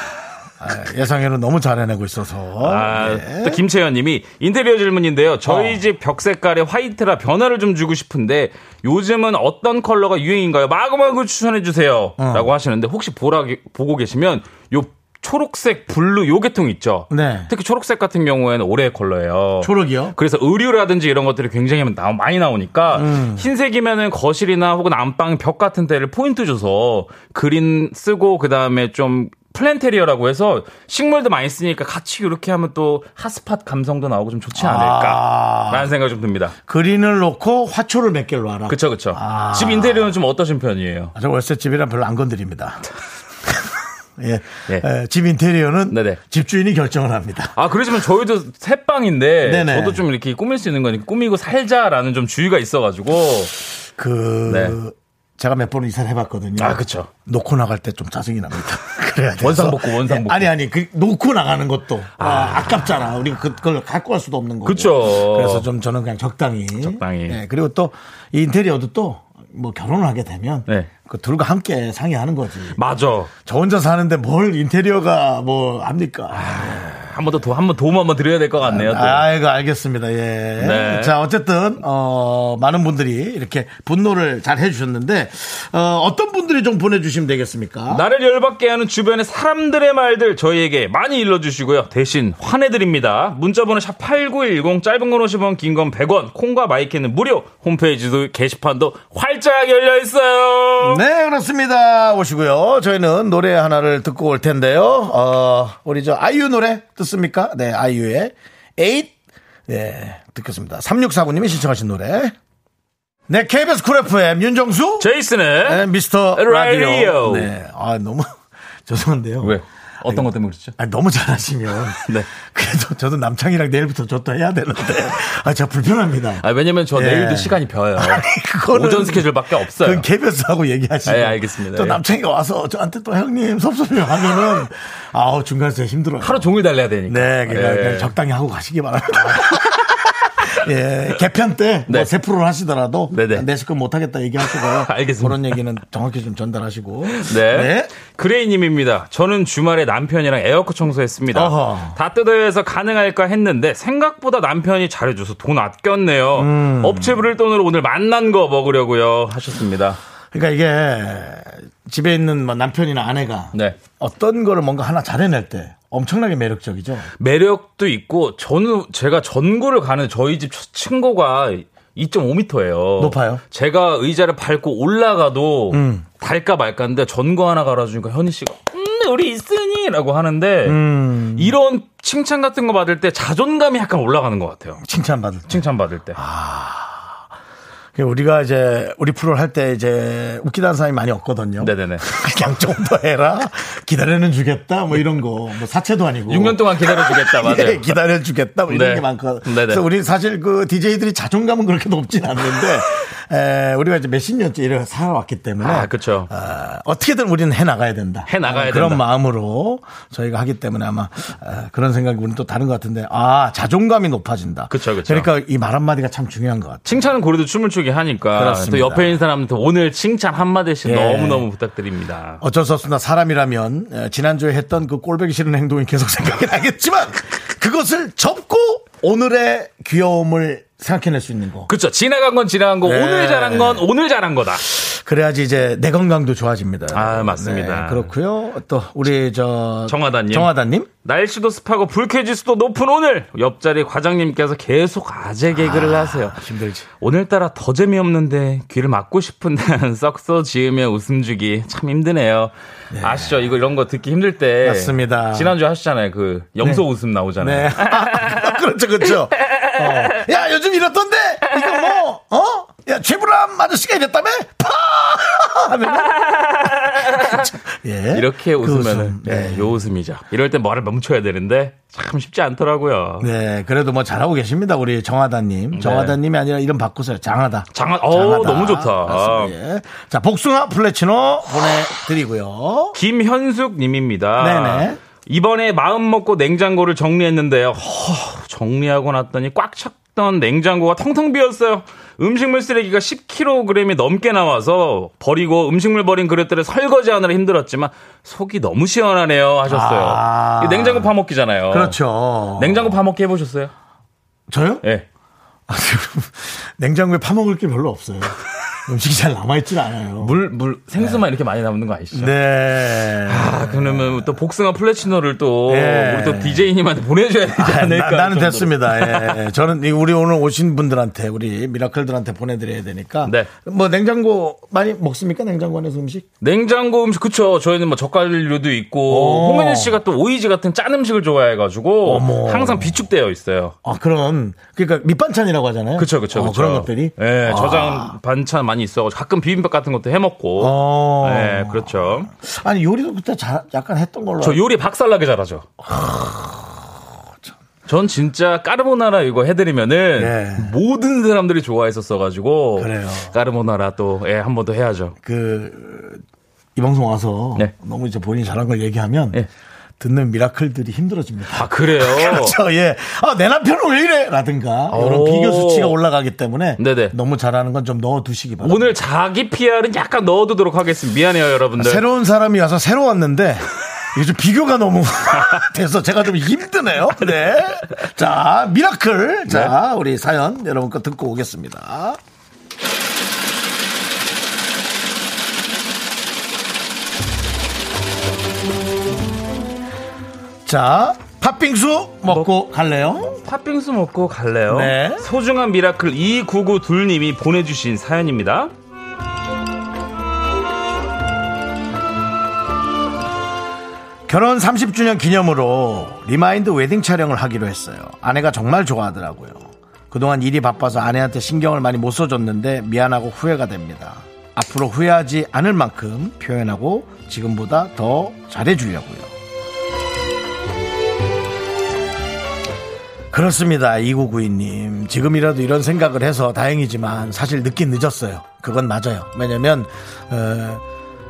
아, 예상외로 너무 잘 해내고 있어서. 아, 예. 또 김채연 님이 인테리어 질문인데요. 저희 어. 집벽 색깔에 화이트라 변화를 좀 주고 싶은데 요즘은 어떤 컬러가 유행인가요? 마구마구 추천해 주세요. 어. 라고 하시는데 혹시 보라, 보고 계시면 요 초록색, blue 요 계통 있죠. 네. 특히 초록색 같은 경우에는 올해의 컬러예요. 초록이요? 그래서 의류라든지 이런 것들이 굉장히 나- 많이 나오니까 음. 흰색이면은 거실이나 혹은 안방 벽 같은 데를 포인트 줘서 green 쓰고 그 다음에 좀 플랜테리어라고 해서 식물도 많이 쓰니까 같이 이렇게 하면 또 핫스팟 감성도 나오고 좀 좋지 않을까라는 생각이 좀 듭니다. green을 놓고 화초를 몇 개를 놔라. 그쵸 그쵸. 아. 집 인테리어는 좀 어떠신 편이에요? 저 월세 집이랑 별로 안 건드립니다. 예. 예. 에, 집 인테리어는 네네. 집주인이 결정을 합니다. 아, 그러지만 저희도 셋방인데 네네. 저도 좀 이렇게 꾸밀 수 있는 거니까 꾸미고 살자라는 좀 주의가 있어가지고 그 네. 제가 몇번 이사를 해봤거든요. 아, 그쵸. 놓고 나갈 때 좀 짜증이 납니다. 그래야 돼서. 원상복구, 원상복구. 아니 아니 그 놓고 나가는 것도 아, 깝잖아 우리가 그걸 갖고 갈 수도 없는 거고. 그쵸. 그래서 좀 저는 그냥 적당히. 적당히. 예, 그리고 또 이 인테리어도 또 뭐 결혼을 하게 되면 네. 그 둘과 함께 상의하는 거지. 맞아. 저 혼자 사는데 뭘 인테리어가 뭐 합니까? 한 번 더 도, 한번 도움 한번 드려야 될 것 같네요. 또. 아이고 알겠습니다. 예. 네. 자 어쨌든 어 많은 분들이 이렇게 분노를 잘 해주셨는데 어 어떤 분들이 좀 보내주시면 되겠습니까? 나를 열받게 하는 주변의 사람들의 말들 저희에게 많이 일러주시고요. 대신 화내드립니다. 문자번호 샵 8910 짧은 건 50원 긴 건 100원 콩과 마이크는 무료 홈페이지도 게시판도 활짝 열려 있어요. 네 그렇습니다. 오시고요. 저희는 노래 하나를 듣고 올 텐데요. 어 우리 저 아이유 노래 듣 습니까? 네 아이유의 에잇 네 듣겠습니다. 3649님이 신청하신 노래. 네 KBS 쿨 FM 윤정수 제이쓴의 네, 미스터 라디오. 라디오. 네. 아, 너무 죄송한데요. 왜? 어떤 것 때문에 그렇죠? 아니, 너무 잘하시면. 네. 그래도 저도 남창희랑 내일부터 저도 해야 되는데. 아, 저 불편합니다. 아, 왜냐면 저 예. 내일도 시간이 벼요. 그거는- 오전 스케줄밖에 없어요. 그건 KBS하고 얘기하시고. 예, 알겠습니다. 또 예. 남창희가 와서 저한테 또 형님 섭섭해요 하면은 아우, 중간에서 힘들어요. 하루 종일 달려야 되니까. 네, 그러니까 예. 그냥 적당히 하고 가시기 바랍니다. 예, 개편 때, 뭐, 네. 세 프로를 하시더라도, 네네. 내 식구 못하겠다 얘기하시고요. 알겠습니다. 그런 얘기는 정확히 좀 전달하시고. 네. 그레이님입니다. 저는 주말에 남편이랑 에어컨 청소했습니다. 어허. 다 뜯어야 해서 가능할까 했는데 생각보다 남편이 잘해줘서 돈 아꼈네요. 음. 업체 부를 돈으로 오늘 만난 거 먹으려고요 하셨습니다. 그러니까 이게 집에 있는 뭐 남편이나 아내가 네. 어떤 거를 뭔가 하나 잘해낼 때 엄청나게 매력적이죠. 매력도 있고 저는 제가 전구를 가는 저희 집 층고가 2.5m예요. 높아요? 제가 의자를 밟고 올라가도 음. 달까 말까인데 전구 하나 갈아주니까 현희 씨가 음 우리 있으니라고 하는데 음. 이런 칭찬 같은 거 받을 때 자존감이 약간 올라가는 것 같아요. 칭찬 받을 때. 칭찬 받을 때. 그러니까 우리가 이제 우리 프로를 할 때 이제 웃기다는 사람이 많이 없거든요. 네네네. 그냥 좀 더 해라. 기다려는 주겠다. 뭐 이런 거. 뭐 사채도 아니고. 6년 동안 기다려 주겠다 맞아요. 예, 기다려 주겠다. 뭐 이런 네. 게 많거든. 네네. 그래서 우리 사실 그 DJ들이 자존감은 그렇게 높진 않는데 에, 우리가 이제 몇십 년째 이렇게 살아왔기 때문에 아 그렇죠. 어, 어떻게든 우리는 해 나가야 된다. 해 나가야 어, 그런 된다. 마음으로 저희가 하기 때문에 아마 어, 그런 생각이 우리는 또 다른 것 같은데 아 자존감이 높아진다. 그쵸, 그쵸. 러니까 이 말 한마디가 참 중요한 것 같아요. 칭찬은 고래도 춤을 추게 하니까 그렇습니다. 또 옆에 있는 사람한테 오늘 칭찬 한 마디씩 예. 너무 너무 부탁드립니다. 어쩔 수 없습니다. 사람이라면 에, 지난주에 했던 그 꼴보기 싫은 행동이 계속 생각이 나겠지만 그것을 접고 오늘의 귀여움을 생각해낼 수 있는 거. 그렇죠. 지나간 건 지나간 거 네. 오늘 잘한 건 오늘 잘한 거다. 그래야지 이제 내 건강도 좋아집니다. 아, 맞습니다. 네, 그렇고요. 또 우리 저 정하다님. 정하다님. 날씨도 습하고 불쾌지수도 높은 오늘 옆자리 과장님께서 계속 아재 개그를 하세요. 힘들지. 오늘따라 더 재미없는데 귀를 막고 싶은데 썩소 지으며 웃음 주기 참 힘드네요. 아시죠? 이거 이런 거 듣기 힘들 때 맞습니다. 지난주 하시잖아요. 그 염소 네. 웃음 나오잖아요. 네. 그렇죠, 그렇죠. 어. 야, 요즘 이렇던데? 이거 뭐, 어? 야, 최불암 아저씨가 이랬다며? 파! 하면 예. 이렇게 그 웃으면은 웃음. 네, 요 웃음이죠. 이럴 때 말을 멈춰야 되는데 참 쉽지 않더라고요. 네, 그래도 뭐 잘하고 계십니다. 우리 정하다님. 정하다님이 아니라 이름 바꾸세요. 장하다. 장하- 어, 너무 좋다. 예. 자, 복숭아 플래치노 보내드리고요. 김현숙 님입니다. 네네. 이번에 마음 먹고 냉장고를 정리했는데요. 허, 정리하고 났더니 꽉 찼던 냉장고가 텅텅 비었어요. 음식물 쓰레기가 10kg이 넘게 나와서 버리고 음식물 버린 그릇들을 설거지하느라 힘들었지만 속이 너무 시원하네요 하셨어요. 아. 이 냉장고 파먹기잖아요. 그렇죠. 냉장고 파먹기 해보셨어요? 저요? 예. 아, 지금 냉장고에 파먹을 게 별로 없어요. 음식이 잘 남아있질 않아요. 물, 물, 생수만 이렇게 많이 남는 거 아시죠? 네. 아, 그러면 또 복숭아 플랫치노를 또 예. 우리 또 DJ님한테 보내줘야 되지 아, 않을까? 나, 는. 됐습니다. 예. 저는 이 우리 오늘 오신 분들한테 우리 미라클들한테 보내드려야 되니까. 네. 뭐 냉장고 많이 먹습니까? 냉장고 안에서 음식? 냉장고 음식 그쵸 저희는 뭐 젓갈류도 있고 오. 홍현희 씨가 또 오이지 같은 짠 음식을 좋아해가지고 어머. 항상 비축되어 있어요. 아 그런 그러니까 밑반찬이라고 하잖아요. 그쵸 그쵸 어, 그쵸. 그런 것들이. 예 아. 저장 반찬 많이 있어가지고 가끔 비빔밥 같은 것도 해 먹고. 어. 네, 그렇죠. 아니 요리도 그때 잘 약간 했던 걸로. 저 요리 박살나게 잘하죠. 전 진짜 까르보나라 이거 해드리면은 예. 모든 사람들이 좋아했었어가지고 그래요. 까르보나라 또 예, 한 번 더 해야죠. 그 이 방송 와서 네. 너무 이제 본인이 잘한 걸 얘기하면 예. 듣는 미라클들이 힘들어집니다. 아 그래요? 그렇죠. 예. 아, 내 남편은 왜 이래? 라든가 이런 오. 비교 수치가 올라가기 때문에 네네. 너무 잘하는 건 좀 넣어 두시기 바랍니다. 오늘 자기 PR은 약간 넣어두도록 하겠습니다. 미안해요, 여러분들. 새로운 사람이 와서 새로 왔는데 좀 비교가 너무 돼서 제가 좀 힘드네요. 네. 자, 미라클. 자, 우리 사연 여러분 거 듣고 오겠습니다. 자, 팥빙수 먹고 갈래요? 팥빙수 먹고 갈래요? 네. 소중한 미라클 2992님이 보내주신 사연입니다. 결혼 30주년 기념으로 remind 웨딩 촬영을 하기로 했어요. 아내가 정말 좋아하더라고요. 그동안 일이 바빠서 아내한테 신경을 많이 못 써줬는데 미안하고 후회가 됩니다. 앞으로 후회하지 않을 만큼 표현하고 지금보다 더 잘해주려고요. 그렇습니다. 2992님. 지금이라도 이런 생각을 해서 다행이지만 사실 늦긴 늦었어요. 그건 맞아요. 왜냐면, 어,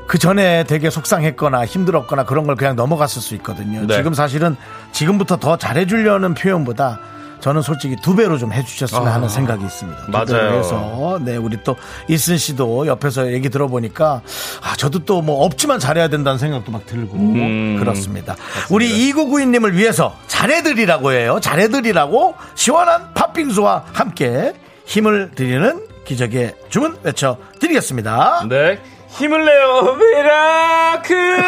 그 전에 되게 속상했거나 힘들었거나 그런 걸 그냥 넘어갔을 수 있거든요. 네. 지금 사실은 지금부터 더 잘해주려는 표현보다 저는 솔직히 두 배로 좀 해주셨으면 하는 생각이 있습니다. 두 맞아요. 해서 네 우리 또 이순 씨도 옆에서 얘기 들어보니까 아 저도 또 뭐 없지만 잘해야 된다는 생각도 막 들고 음. 그렇습니다. 우리 2992님을 위해서 잘해드리라고 해요. 잘해드리라고 시원한 팥빙수와 함께 힘을 드리는 기적의 주문 외쳐드리겠습니다. 네. 힘을 내요, 미라클!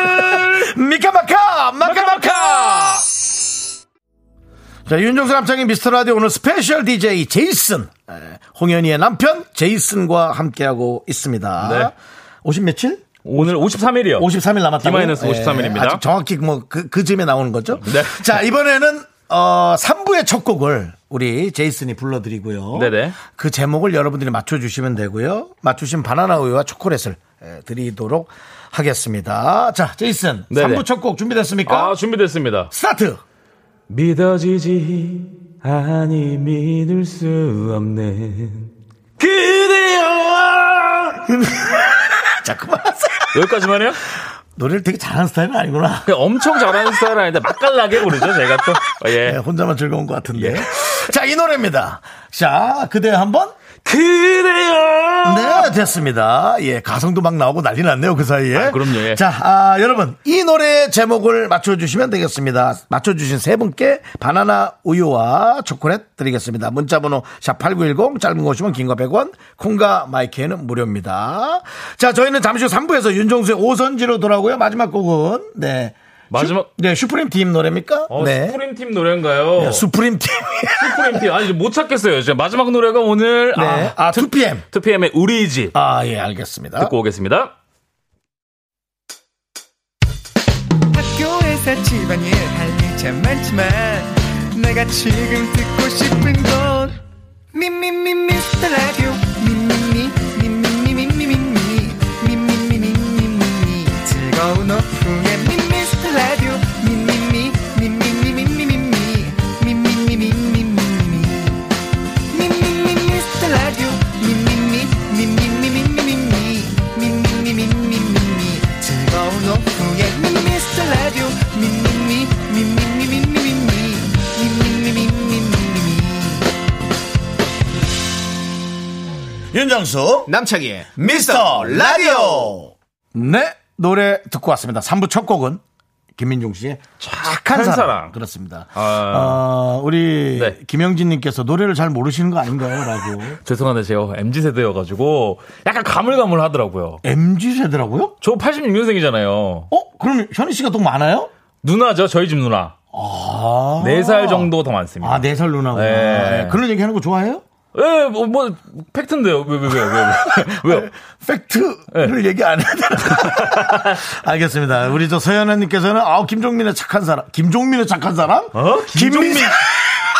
미카마카 마카마카 자 윤정수 남창희의 미스터 라디오 오늘 special DJ 제이쓴 에, 홍현희의 남편 제이쓴과 함께하고 있습니다 네. 50 며칠? 오늘 53일이요. 53일 남았다고 D-53 일입니다. 아직 정확히 뭐그 그 즈음에 나오는 거죠 네. 자 이번에는 어 3부의 첫 곡을 우리 제이슨이 불러드리고요 네네. 그 제목을 여러분들이 맞춰주시면 되고요 맞추신 바나나 우유와 초콜릿을 에, 드리도록 하겠습니다 자 제이슨 네네. 3부 첫 곡 준비됐습니까? 아, 준비됐습니다. 스타트 믿어지지 아니 믿을 수 없는 그대여 자, 그만하세요. 여기까지만요? 노래를 되게 잘하는 스타일은 아니구나. 그냥 엄청 잘하는 스타일은 아닌데 맛깔나게 부르죠 제가 또 어, 예. 네, 혼자만 즐거운 것 같은데. 자, 이 노래입니다. 자, 그대 한번. 그대여 네, 됐습니다. 예, 가성도 막 나오고 난리 났네요, 그 사이에. 아, 그럼요, 예. 자, 아, 여러분, 이 노래의 제목을 맞춰주시면 되겠습니다. 맞춰주신 세 분께 바나나 우유와 초콜릿 드리겠습니다. 문자번호 샵8910, 짧은 거 50원, 긴거 100원, 콩과 마이크에는 무료입니다. 자, 저희는 잠시 후 3부에서 윤정수의 오선지로 돌아오고요. 마지막 곡은, 네. 마지막- 슈, 네, 슈프림 팀 노래입니까? 어, 네. 스프림 팀 노래인가요? 네, 수프림 팀. 스프림 팀 아니 못 찾겠어요. 진짜 마지막 노래가 오늘 네. 아, 2PM. 2PM의 우리 집 아, 예, 알겠습니다. 듣고 오겠습니다. 학교에서 집안일 할일참 많지만 내가 지금 듣고 싶은 건 미미미 미스터 라디오 미미미 윤정수. 남창희의 미스터 라디오. 네, 노래 듣고 왔습니다. 3부 첫 곡은 김민종 씨의 착한 사랑. 사랑. 그렇습니다. 아. 어, 우리 네. 김영진님께서 노래를 잘 모르시는 거 아닌가요? 라고. 죄송한데 제가 MZ 세대여가지고 약간 가물가물 하더라고요. MG 세대라고요? 저 86년생이잖아요. 어? 그럼 현희 씨가 더 많아요? 누나죠, 저희 집 누나. 아. 네살 정도 더 많습니다. 아, 네살 누나구나. 네. 네, 그런 얘기 하는 거 좋아해요? 예, 뭐, 뭐, 팩트인데요. 왜, 왜, 왜, 왜, 왜, 왜 요? 팩트를 얘기 안 해야 되나? 알겠습니다. 우리 저 서연아님께서는 아 김종민의 착한 사람, 김종민의 착한 사람? 어? 김종민.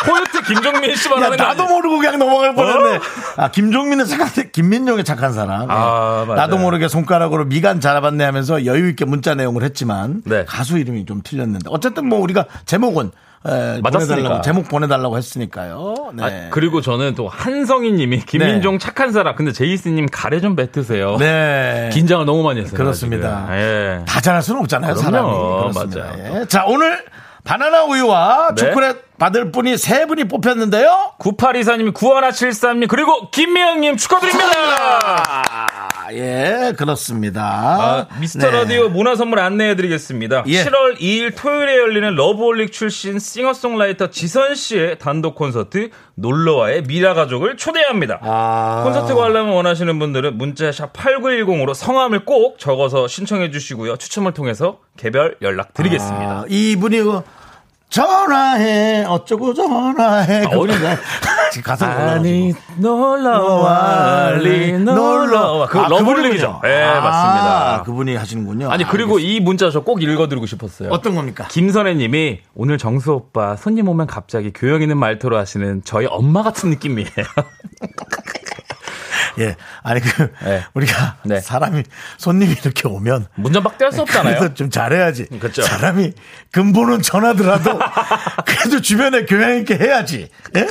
코요태 김종민 씨만 야, 하는 거 나도? 모르고 그냥 넘어갈 뻔했네. 아, 김종민은 착한데, 김민용의 착한 사람. 아, 예. 맞아요. 나도 모르게 손가락으로 미간 잡았네 하면서 여유 있게 문자 내용을 했지만, 네. 가수 이름이 좀 틀렸는데. 어쨌든 뭐 우리가 제목은, 에. 보내달라고, 제목 보내달라고 했으니까요. 네. 아, 그리고 저는 또 한성희 님이 김민종 착한 사람. 근데 제이스 님 가래 좀 뱉으세요. 네. 긴장을 너무 많이 했어요. 그렇습니다. 예. 다 잘할 수는 없잖아요, 그럼요. 사람이. 맞아요. 예. 자, 오늘 바나나 우유와 네. 초콜릿 받을 분이 세 분이 뽑혔는데요. 9824님, 9173님, 그리고 김미영님 축하드립니다! 아, 예, 그렇습니다. 아, 미스터 네. 라디오 문화 선물 안내해 드리겠습니다. 예. 7월 2일 토요일에 열리는 러브홀릭 출신 싱어송라이터 지선 씨의 단독 콘서트 놀러와에 미라 가족을 초대합니다. 아. 콘서트 관람 원하시는 분들은 문자샵 8910으로 성함을 꼭 적어서 신청해 주시고요. 추첨을 통해서 개별 연락 드리겠습니다. 아, 이분이 그 전화해 어쩌고 전화해 아? 지금 가사가 아니. 놀러와 알리 놀러와 그 아, 러브홀릭이죠. 그분이군요. 네 아, 맞습니다. 그분이 하시는군요. 아니 그리고 이 문자 저 꼭 읽어드리고 싶었어요. 어떤 겁니까? 김선혜님이 오늘 정수 오빠 손님 오면 갑자기 교양 있는 말투로 하시는 저희 엄마 같은 느낌이에요. 예, 아니 그 네. 우리가 네. 사람이 손님이 이렇게 오면 문전박대 할 수 없잖아요. 그래도 좀 잘해야지. 그렇죠. 사람이 근본은 전하더라도 그래도 주변에 교양 있게 해야지. 예?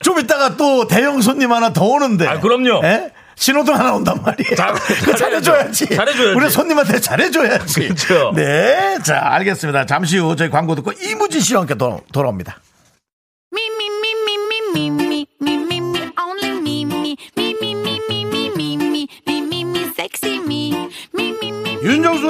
좀 이따가 또 대형 손님 하나 더 오는데. 아, 그럼요. 예? 신호등 하나 온단 말이에요. 잘- 그 잘해줘야지. 잘해줘야지. 우리 손님한테 잘해줘야지. 그렇죠. 네. 자, 알겠습니다. 잠시 후 저희 광고 듣고 이무진 씨와 함께 도, 돌아옵니다. Me, me, me, me, me, me,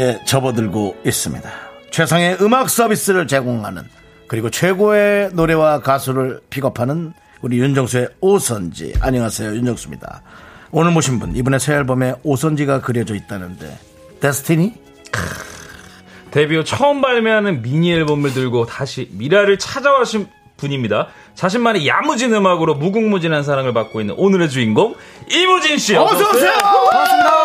예, 접어들고 있습니다. 최상의 음악 서비스를 제공하는 그리고 최고의 노래와 가수를 픽업하는 우리 윤정수의 오선지. 안녕하세요. 윤정수입니다. 오늘 모신 분, 이번에 새 앨범에 오선지가 그려져 있다는데, 데스티니? 데뷔 후 처음 발매하는 미니 앨범을 들고 다시 미라를 찾아와신 분입니다. 자신만의 야무진 음악으로 무궁무진한 사랑을 받고 있는 오늘의 주인공 이무진 씨. 어서 오세요! 반갑습니다!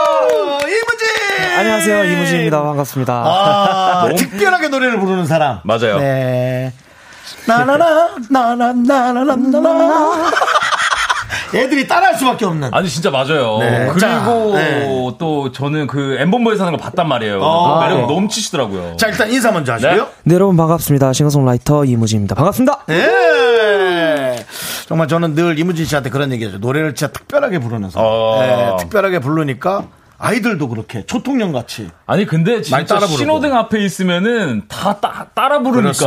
안녕하세요 이무진입니다 반갑습니다. 아, 특별하게 노래를 부르는 사람. 맞아요. 네. 나나나, 나나나나나나나. 애들이 따라할 수밖에 없는. 아니 진짜 맞아요. 네. 그리고 자, 네. 또 저는 그 엠본부에서 하는 걸 봤단 말이에요. 어. 매력 네. 넘치시더라고요. 자, 일단 인사 먼저 하시고요. 네 여러분 반갑습니다 싱어송라이터 이무진입니다 반갑습니다. 예. 정말 저는 늘 이무진 씨한테 그런 얘기하죠. 노래를 진짜 특별하게 부르는 사람. 어. 예, 특별하게 부르니까 아이들도 그렇게 초통령 같이. 아니 근데 진짜. 신호등 앞에 있으면은 다 따, 따라 부르니까.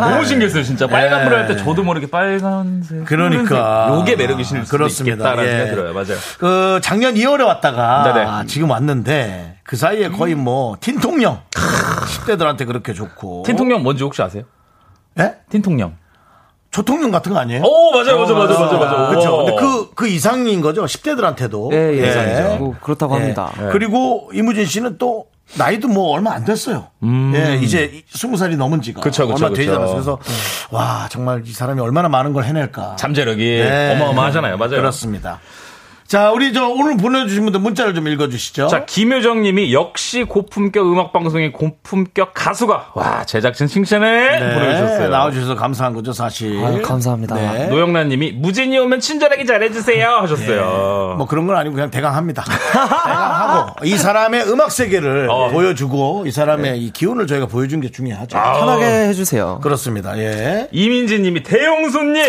너무 네. 신기했어요 진짜 빨간 네. 불할때 저도 모르게 빨간색 그러니까. 요게 매력이실 수도 그렇습니다. 있겠다라는 예. 생각이 들어요 맞아요 그 작년 2월에 왔다가 네네. 지금 왔는데 그 사이에 거의 뭐 틴통령 10대들한테 그렇게 좋고. 틴통령 뭔지 혹시 아세요? 예? 틴통령 초통령 같은 거 아니에요? 오 맞아요 맞아요 맞아요 맞아요 맞아요 그렇죠. 오. 근데 그, 그 이상인 거죠. 10대들한테도. 예, 예. 예. 뭐 그렇다고 합니다. 예. 그리고 이무진 씨는 또 나이도 뭐 얼마 안 됐어요. 예, 이제 스무 살이 넘은 지가 음. 그쵸, 그쵸, 얼마 되지 그쵸. 않았어요. 그래서 와 정말 이 사람이 얼마나 많은 걸 해낼까. 잠재력이 네. 어마어마하잖아요 맞아요 그렇습니다. 자, 우리 저 오늘 보내주신 분들 문자를 좀 읽어주시죠. 자, 김효정 님이 역시 고품격 음악 방송의 고품격 가수가 와, 제작진 칭찬해 네, 보내주셨어요. 나와주셔서 감사한 거죠, 사실. 아유, 감사합니다. 네. 노영란 님이 무진이 오면 친절하게 잘해주세요 하셨어요. 뭐 그런 건 아니고 그냥 대강 합니다. 대강 하고 이 사람의 음악 세계를 어. 보여주고 이 사람의 이 기운을 저희가 보여준 게 중요하죠. 편하게 해주세요. 그렇습니다. 예. 이민지 님이 대형 손님!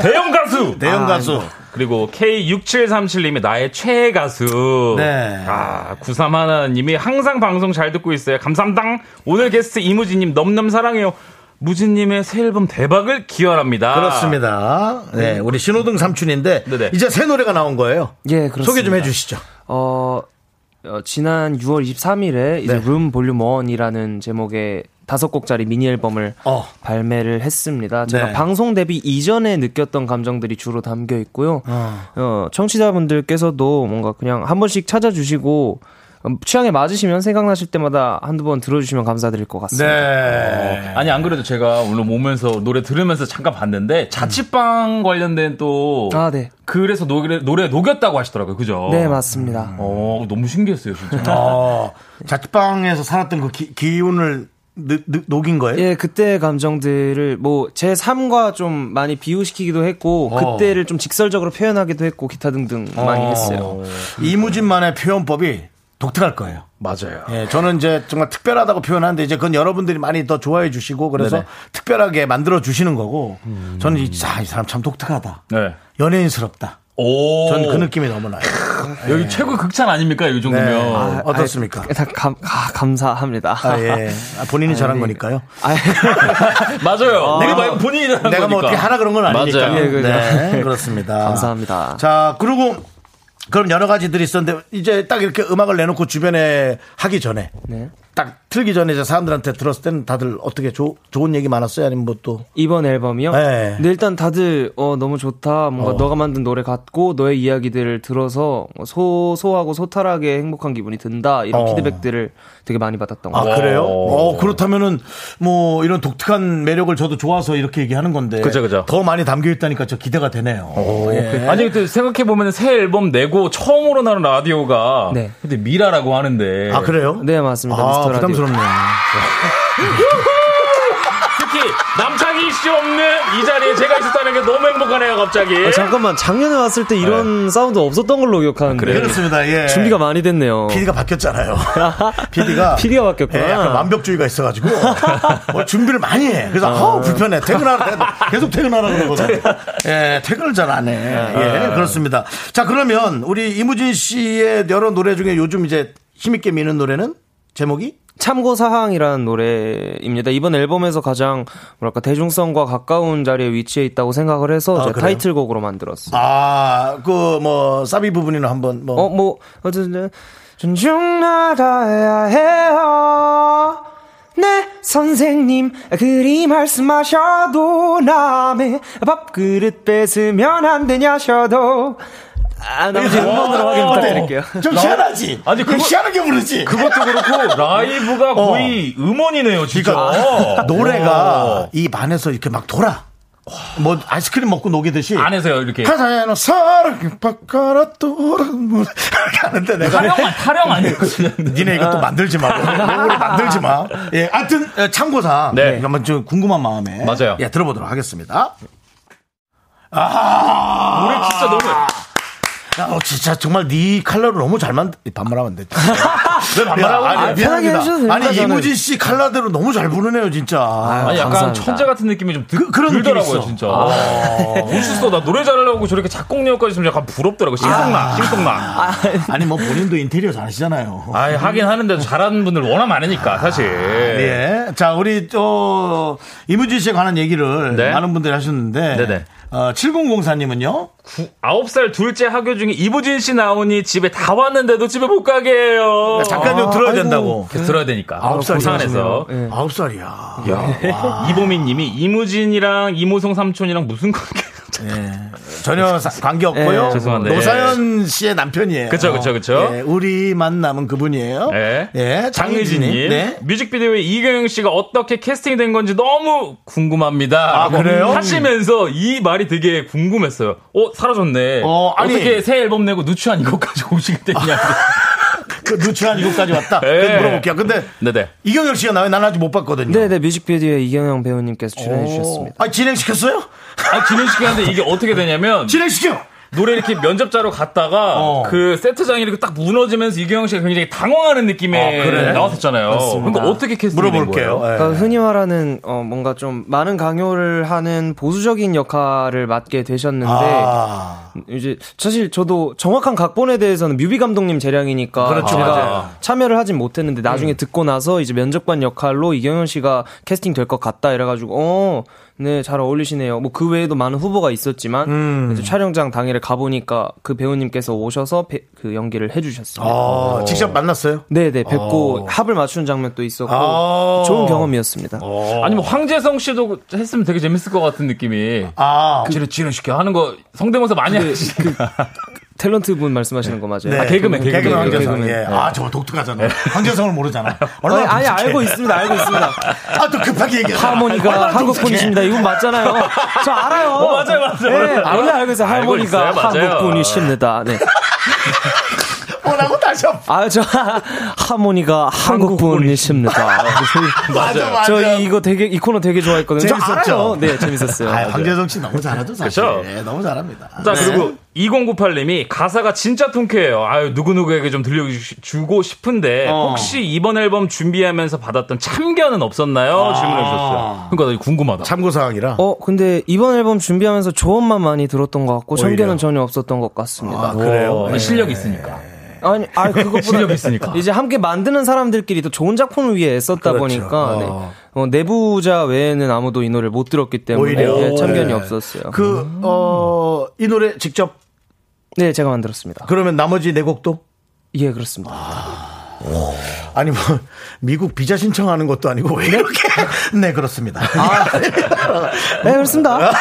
대형 가수! 대형 아, 가수. 그리고 K6737님이 나의 최애 가수. 네. 아, 93하나님이 항상 방송 잘 듣고 있어요. 감사합니다. 오늘 게스트 이무진님 넘넘 사랑해요. 무진님의 새 앨범 대박을 기원합니다. 그렇습니다. 네, 우리 신호등 삼촌인데 네네. 이제 새 노래가 나온 거예요. 예, 그렇습니다. 소개 좀 해주시죠. 어, 어, 지난 6월 23일에 이제 네. 룸 볼륨 1이라는 제목의 다섯 곡짜리 미니 앨범을 어. 발매를 했습니다. 제가 네. 방송 데뷔 이전에 느꼈던 감정들이 주로 담겨 있고요. 어, 청취자분들께서도 뭔가 그냥 한 번씩 찾아주시고 음, 취향에 맞으시면 생각나실 때마다 한두 번 들어주시면 감사드릴 것 같습니다. 네. 아니 안 그래도 제가 오늘 오면서 노래 들으면서 잠깐 봤는데 자취방 관련된 또 아, 네. 그래서 노래 노래 녹였다고 하시더라고요. 그죠? 네, 맞습니다. 어, 너무 신기했어요, 진짜. 어, 자취방에서 살았던 그 기, 기운을 느- 느- 녹인 거예요? 예, 그때 감정들을 뭐 제 삶과 좀 많이 비유시키기도 했고 어. 그때를 좀 직설적으로 표현하기도 했고 기타 등등 많이 했어요. 이무진만의 표현법이 독특할 거예요. 맞아요. 예, 저는 이제 정말 특별하다고 표현하는데 이제 그건 여러분들이 많이 더 좋아해 주시고 그래서 네네. 특별하게 만들어 주시는 거고 저는 이, 자, 이 사람 참 독특하다. 네. 연예인스럽다. 오. 전 그 느낌이 너무 나요. 여기 최고 극찬 아닙니까? 이 정도면. 네. 아, 어떻습니까? 아, 감, 아, 감사합니다. 아, 예. 아, 본인이 잘한 네. 거니까요. 아, 맞아요. 내가 내가 뭐- 말 본인이 하는 내가 뭐 거니까. 어떻게 하라 그런 건 아니니까. 맞아요. 예, 그죠. 네, 그렇습니다. 감사합니다. 자, 그리고 그럼 여러 가지들이 있었는데 이제 딱 이렇게 음악을 내놓고 주변에 하기 전에 네. 딱 틀기 전에 이제 사람들한테 들었을 때는 다들 어떻게 조- 좋은 얘기 많았어요? 아니면 뭐 또 이번 앨범이요? 네. 근데 일단 다들 어 너무 좋다. 뭔가 어. 너가 만든 노래 같고 너의 이야기들을 들어서 소소하고 소탈하게 행복한 기분이 든다. 이런 어. 피드백들을 되게 많이 받았던 것 아, 같아요. 그래요? 오. 어, 그렇다면은 뭐 이런 독특한 매력을 저도 좋아서 이렇게 얘기하는 건데 그죠, 그죠. 더 많이 담겨 있다니까 저 기대가 되네요. 예. 아니 근데 생각해 보면 새 앨범 내고 처음으로 나온 라디오가 네. 근데 미라라고 하는데 아, 그래요? 네, 맞습니다. 아, 미스터 라디오. 부담스럽네요. 남창희 씨 없는 이 자리에 제가 있었다는 게 너무 행복하네요 갑자기. 아, 잠깐만 작년에 왔을 때 이런 사운드 없었던 걸로 기억하는데 그래요? 그렇습니다. 예. 준비가 많이 됐네요. PD가 바뀌었잖아요. PD가 PD가 바뀌었구나. 예, 약간 완벽주의가 있어가지고 뭐 준비를 많이 해. 그래서 아 불편해. 퇴근하라 계속 퇴근하라 그러거든. 예, 퇴근을 잘 안 해. 예, 그렇습니다. 자 그러면 우리 이무진 씨의 여러 노래 중에 요즘 이제 힘있게 미는 노래는 제목이 참고 사항이라는 노래입니다. 이번 앨범에서 가장 뭐랄까 대중성과 가까운 자리에 위치해 있다고 생각을 해서 아? 타이틀곡으로 만들었어요. 아 그 뭐 사비 부분이나 한번 뭐 어, 뭐, 어쨌든, 존중하아야 해요. 네, 선생님, 그리 말씀하셔도 남의 밥그릇 뺏으면 안 되냐셔도. 아, 나머지 음원으로 확인 부탁드릴게요. 좀 희한하지. 아니, 그거 희한하게 부르지. 그것도 그렇고 라이브가 거의 음원이네요 진짜. 그러니까 노래가 어. 입 안에서 이렇게 막 돌아. 뭐 아이스크림 먹고 녹이듯이 안에서요 이렇게. 가사에는 사랑 바꿔라 돌아 하는데 내가 타령 타령 아니에요. 니네 이거 또 만들지 마. 우리 만들지 마. 예, 하여튼 예, 참고사. 네. 한번 좀 궁금한 마음에 맞아요. 예, 들어보도록 하겠습니다. 아, 노래 진짜 너무. 야, 어, 진짜 정말 네 칼라를 너무 잘 만 반말하면 안 돼. 왜 반말하고 야, 아니? 편하게. 해주셔도 됩니다, 아니 저는. 이무진 씨 칼라대로 너무 잘 부르네요, 진짜. 아니 약간 감사합니다. 천재 같은 느낌이 좀 드, 그- 그런 느낌이 들더라고요 있어. 진짜. 멋있어 나 노래 잘하려고 저렇게 작곡력까지 있으면 약간 부럽더라고. 싱송나 싱송나. 아니 뭐 본인도 인테리어 잘하시잖아요. 아 하긴 하는데 잘하는 분들 워낙 많으니까 사실. 예. 자, 우리 또 이무진 씨에 관한 얘기를 네. 많은 분들이 하셨는데 네네. 어, 7004님은요. 아홉 살 둘째 학교 중에 이부진 씨 나오니 집에 다 왔는데도 집에 못 가게 해요. 잠깐 좀 들어야 된다고. 계속 들어야 되니까. 아홉 살이요. 부산에서. 예. 아홉 살이야. 이보민 님이 이무진이랑 이모성 삼촌이랑 무슨 관계? 예. 전혀 사- 관계 없고요. 예, 죄송한데. 노사연 씨의 남편이에요. 그쵸, 그쵸, 그쵸. 예, 우리 만 남은 그분이에요. 네. 예, 장유진 님. 네. 뮤직비디오에 이경영 씨가 어떻게 캐스팅된 건지 너무 궁금합니다. 아, 그래요? 하시면서 이 말이 되게 궁금했어요. 어, 사라졌네. 어, 아니. 어떻게 새 앨범 내고 누추한 이것까지 오시게 됐냐. 그 누추한 이곳까지 왔다. 예. 물어볼게요. 근데 네네. 이경영 씨가 나와요? 난 아직 못 봤거든요. 네네, 뮤직비디오에 이경영 배우님께서 출연해 주셨습니다. 아, 진행시켰어요? 아, 진행시켰는데 이게 어떻게 되냐면. 진행시켜! 노래 이렇게 면접자로 갔다가 어. 그 세트장이 이렇게 딱 무너지면서 이경영 씨가 굉장히 당황하는 느낌에 어, 그래? 나왔었잖아요. 그러니까 어떻게 캐스팅이 된 물어볼게요. 거예요? 예. 그러니까 흔히 말하는 어, 뭔가 좀 많은 강요를 하는 보수적인 역할을 맡게 되셨는데 아, 이제 사실 저도 정확한 각본에 대해서는 뮤비 감독님 재량이니까 그렇죠, 제가 맞아요. 참여를 하진 못했는데 나중에 듣고 나서 이제 면접관 역할로 이경현 씨가 캐스팅 될 것 같다 이래가지고 어. 네, 잘 어울리시네요. 뭐 그 외에도 많은 후보가 있었지만 이제 촬영장 당일에 가보니까 그 배우님께서 오셔서 배- 그 연기를 해주셨어요. 아, 직접 만났어요? 네, 네, 뵙고 어. 합을 맞추는 장면도 있었고 아. 좋은 경험이었습니다. 아니 뭐 황재성 씨도 했으면 되게 재밌을 것 같은 느낌이. 아, 지르 지르 시켜 하는 거 성대모사 많이 하시니까. 탤런트 분 말씀하시는 거 맞아요? 네. 아, 개그맨, 개그맨. 개그맨 황재성. 예. 아, 저거 독특하잖아. 황재성을 모르잖아. 아니, 얼마나 아니 독특해. 알고 있습니다, 알고 있습니다. 아, 또 급하게 얘기해. 하모니가 한국 분이십니다. 이분 맞잖아요. 저 알아요. 맞아요, 맞아요. 네, 원래 알고 있어요. 하모니가 있어요, 맞아요. 한국 분이십니다. 네. 뭐라고 다시 한 번. 아, 저 하모니가 한국 분이십니다. 맞아, 맞아. 저 이거 되게 이 코너 되게 좋아했거든요. 저 재밌었죠? 네, 재밌었어요. 아, 황재성 씨 너무 잘하죠, 사실. 그쵸? 예, 너무 잘합니다. 자, 그리고 2098님이 가사가 진짜 통쾌해요. 아유, 누구누구에게 좀 들려주고 싶은데, 혹시 이번 앨범 준비하면서 받았던 참견은 없었나요? 질문해 주셨어요. 그러니까 궁금하다. 참고사항이라. 어, 근데 이번 앨범 준비하면서 조언만 많이 들었던 것 같고. 참견은 전혀 없었던 것 같습니다. 아, 그래요? 어, 실력이 있으니까. 아니, 아 그것보다 있으니까. 이제 함께 만드는 사람들끼리 또 좋은 작품을 위해 애썼다 그렇죠. 보니까 어. 네. 어, 내부자 외에는 아무도 이 노래를 못 들었기 때문에. 예, 참견이 네. 없었어요. 그, 어, 이 노래 직접, 네, 제가 만들었습니다. 그러면 나머지 네 곡도? 예, 그렇습니다. 아 니, 뭐, 미국 비자 신청하는 것도 아니고, 왜 이렇게. 네, 그렇습니다. 네, 그렇습니다.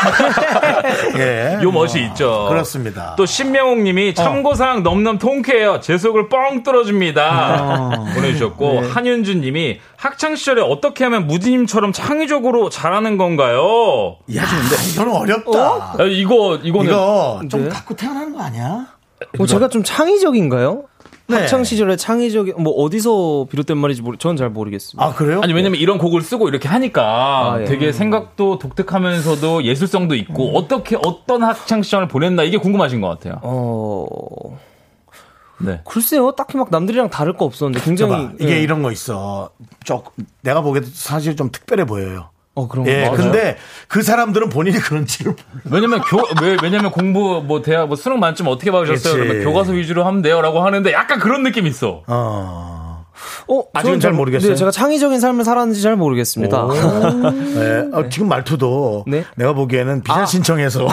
예. 요 멋이 있죠. 그렇습니다. 또 신명옥 님이 참고사항 넘넘 통쾌해요. 제 속을 뻥 뚫어줍니다. 보내주셨고, 한윤준 님이 학창 시절에 어떻게 하면 무디님처럼 창의적으로 잘하는 건가요? 야, 이거는 어렵다. 아, 이거, 이거는. 이거 좀 네. 갖고 태어나는 거 아니야? 어, 제가 좀 창의적인가요? 네. 학창 시절에 창의적인 뭐 어디서 비롯된 말인지 모르, 저는 잘 모르겠습니다. 아, 그래요? 아니 왜냐면 이런 곡을 쓰고 이렇게 하니까 아, 예. 되게 생각도 독특하면서도 예술성도 있고 어떻게 어떤 학창 시절을 보냈나 이게 궁금하신 것 같아요. 어, 네. 글쎄요, 딱히 막 남들이랑 다를 거 없었는데 굉장히 봐봐, 이게 예. 이런 거 있어. 좀 내가 보기에도 사실 좀 특별해 보여요. 어 그런 예, 거. 근데 그 사람들은 본인이 그런지를 몰라. 왜냐면 교 왜, 왜냐면 공부 뭐 대학 뭐 수능 만점 어떻게 받으셨어요? 그러면 교과서 위주로 하면 돼요 라고 하는데 약간 그런 느낌이 있어. 어. 어, 아직은 잘 모르겠어요. 네, 제가 창의적인 삶을 살았는지 잘 모르겠습니다. 네. 어, 지금 말투도 네? 내가 보기에는 비자 신청해서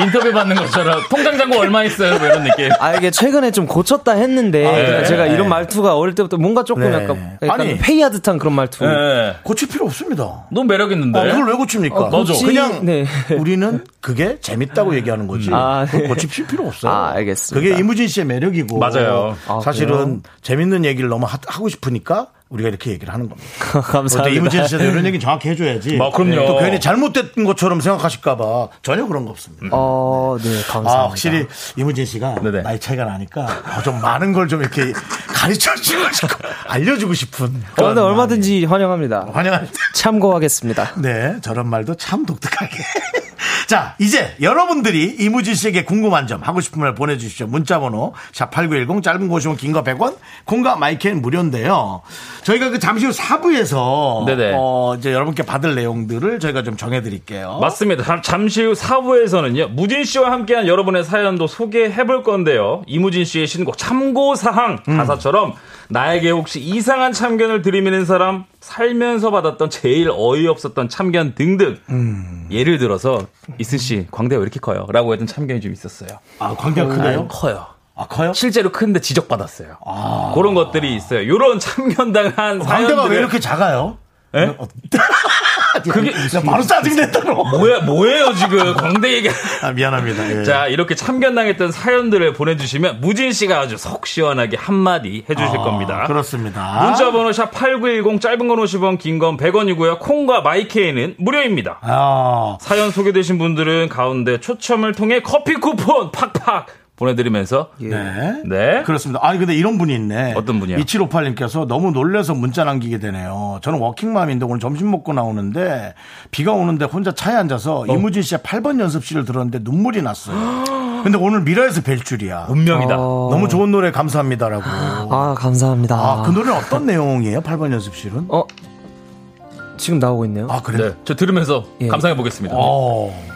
인터뷰 받는 것처럼 통장 잔고 얼마 있어요? 뭐 이런 느낌. 아 이게 최근에 좀 고쳤다 했는데 그냥 제가 이런 말투가 어릴 때부터 뭔가 조금 네. 약간, 약간 아니. 페이하듯한 그런 말투. 네. 고칠 필요 없습니다. 너무 매력 있는데. 아, 그걸 왜 고칩니까? 어, 고치- 그냥 네. 우리는 그게 재밌다고 얘기하는 거지. 아, 네. 그걸 고칠 필요 없어요. 아, 알겠습니다. 그게 이무진 씨의 매력이고. 맞아요. 아, 사실은 재밌는 얘기를 너무 하, 하고 싶으니까 우리가 이렇게 얘기를 하는 겁니다. 또 감사합니다. 이무진 씨도 이런 얘기 정확히 해줘야지. 아, 그럼요. 또 괜히 잘못된 것처럼 생각하실까봐 전혀 그런 거 없습니다. 어, 네, 감사합니다. 아, 확실히 이무진 씨가 네네. 나이 차이가 나니까 어, 좀 많은 걸 좀 이렇게 가르쳐 주고 싶고 알려주고 싶은. 어, 그런 근데 마음이. 얼마든지 환영합니다. 환영합니다. 참고하겠습니다. 네, 저런 말도 참 독특하게. 자, 이제 여러분들이 이무진 씨에게 궁금한 점 하고 싶은 말 보내주십시오. 문자번호 샵8910 짧은 거 50원 긴거 100원 콩과 마이크는 무료인데요. 저희가 그 잠시 후 4부에서 네네. 어, 이제 여러분께 받을 내용들을 저희가 좀 정해드릴게요. 맞습니다. 잠- 잠시 후 4부에서는요. 무진 씨와 함께한 여러분의 사연도 소개해 볼 건데요. 이무진 씨의 신곡 참고사항 음. 가사처럼 나에게 혹시 이상한 참견을 들이미는 사람 살면서 받았던 제일 어이없었던 참견 등등 음. 예를 들어서 이슬 씨 광대 왜 이렇게 커요? 라고 했던 참견이 좀 있었어요. 아, 관계가 크네요? 커요. 아, 커요? 실제로 큰데 지적받았어요. 그런 것들이 있어요. 요런 참견당한 관계가 사연들 왜 이렇게 작아요? 예? 어, 그게 야, 바로 짜증냈다, 너. 뭐야 뭐예요 지금 광대 얘기 아, 미안합니다. 예. 자, 이렇게 참견당했던 사연들을 보내주시면 무진 씨가 아주 속 시원하게 한마디 해주실 아, 겁니다. 그렇습니다. 문자번호 샵 8910 짧은 건 50원, 긴 건 100원이고요. 콩과 마이케이는 무료입니다. 아, 사연 소개되신 분들은 가운데 초첨을 통해 커피 쿠폰 팍팍 보내드리면서 네. 네. 그렇습니다. 아니, 근데 이런 분이 있네. 어떤 분이요? 2758님께서 너무 놀래서 문자 남기게 되네요. 저는 워킹맘인데 오늘 점심 먹고 나오는데 비가 오는데 혼자 차에 앉아서 이무진 씨의 8번 연습실을 들었는데 눈물이 났어요. 근데 오늘 미라에서 뵐 줄이야. 운명이다. 어. 너무 좋은 노래 감사합니다라고. 아, 감사합니다. 아, 그 노래는 어떤 내용이에요? 8번 연습실은? 어, 지금 나오고 있네요. 아, 그래? 네, 저 들으면서 예. 감상해 보겠습니다. 어.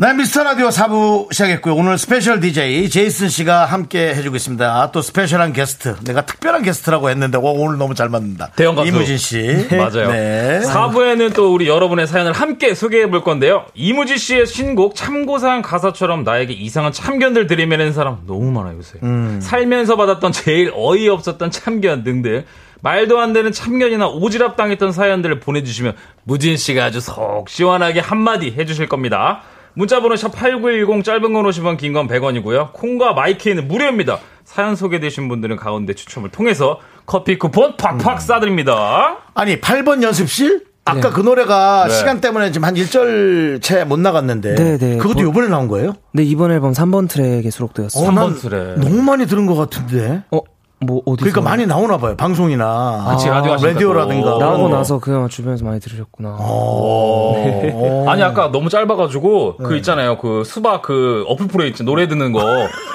네, 미스터 라디오 4부 시작했고요. 오늘 special DJ 제이쓴 씨가 함께 해주고 있습니다. 또 special한 게스트. 내가 특별한 게스트라고 했는데, 오, 오늘 너무 잘 맞는다. 대형 가수. 이무진 씨. 맞아요. 네. 4부에는 또 우리 여러분의 사연을 함께 소개해 볼 건데요. 이무진 씨의 신곡 참고사항 가사처럼 나에게 이상한 참견들 들이미는 사람 너무 많아요, 요새. 음. 살면서 받았던 제일 어이없었던 참견 등등. 말도 안 되는 참견이나 오지랖 당했던 사연들을 보내주시면 무진 씨가 아주 속 시원하게 한마디 해주실 겁니다. 문자번호 샵 8910 짧은 건 50원 긴 건 100원이고요. 콩과 마이케이는 무료입니다. 사연 소개되신 분들은 가운데 추첨을 통해서 커피 쿠폰 팍팍 싸드립니다. 아니, 8번 연습실? 아까 그 노래가 네. 시간 때문에 지금 한 1절 채 못 나갔는데. 네, 네. 그것도 뭐- 이번에 나온 거예요? 네, 이번 앨범 3번 트랙에 수록되었어요. 어, 삼난번 트랙. 너무 많이 들은 것 같은데. 어, 뭐, 어디서? 그러니까 많이 나오나 봐요. 방송이나. 같이 라디오 하시니까 라디오라든가. 또. 나오고 어. 나서 그냥 주변에서 많이 들으셨구나. 어. 아니 아까 너무 짧아가지고 그 있잖아요 그 수박 그 어플 프레이 있지 노래 듣는 거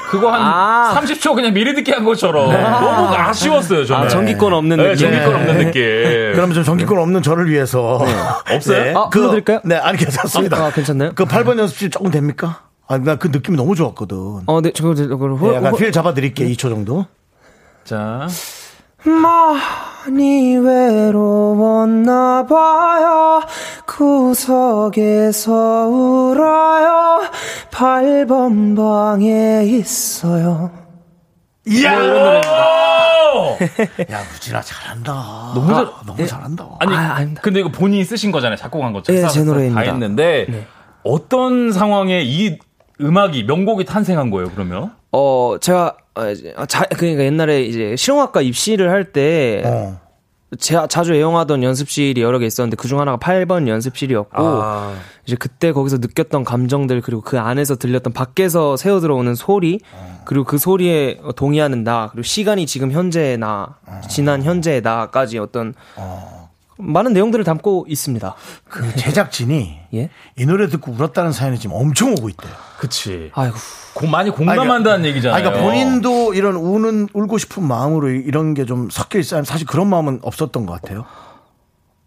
그거 한 아. 30초 그냥 미리 듣기 한 것처럼 너무 아쉬웠어요 저는 아, 전기권 없는 네, 느낌. 전기권 없는 느낌 그러면 좀 전기권 없는 저를 위해서. 없어요? 아, 불러드릴까요? 네, 아니, 괜찮습니다. 아, 아, 괜찮나요? 그 8번 연습실 조금 됩니까? 아, 나 그 느낌이 너무 좋았거든. 어, 네, 저거, 저거, 저거, 네, 약간 호- 필 잡아드릴게, 2초 정도. 자 많이 외로웠나 봐요 구석에서 울어요 8번 방에 있어요 이야! 오! 야, 무진아, 잘한다. 너무 잘- 너무 잘한다. 아니 아, 아닙니다. 근데 이거 본인이 쓰신 거잖아요 작곡한 거 예, 제 노래입니다. 다 했는데 어떤 상황에 이 음악이 명곡이 탄생한 거예요 그러면 어 제가 어, 이제 자, 그러니까 옛날에 이제 실용학과 입시를 할때 어. 제가 자주 애용하던 연습실이 여러 개 있었는데 그중 하나가 8번 연습실이었고 아. 이제 그때 거기서 느꼈던 감정들 그리고 그 안에서 들렸던 밖에서 새어 들어오는 소리 그리고 그 소리에 동의하는 나 그리고 시간이 지금 현재의 나 지난 현재의 나까지 어떤 많은 내용들을 담고 있습니다. 그 제작진이 예? 이 노래 듣고 울었다는 사연이 지금 엄청 오고 있대요. 그치 아이고 고- 많이 공감한다는 얘기잖아요 아니, 그러니까 본인도 이런 우는 울고 싶은 마음으로 이런 게 좀 섞여 있어요. 사실 그런 마음은 없었던 것 같아요.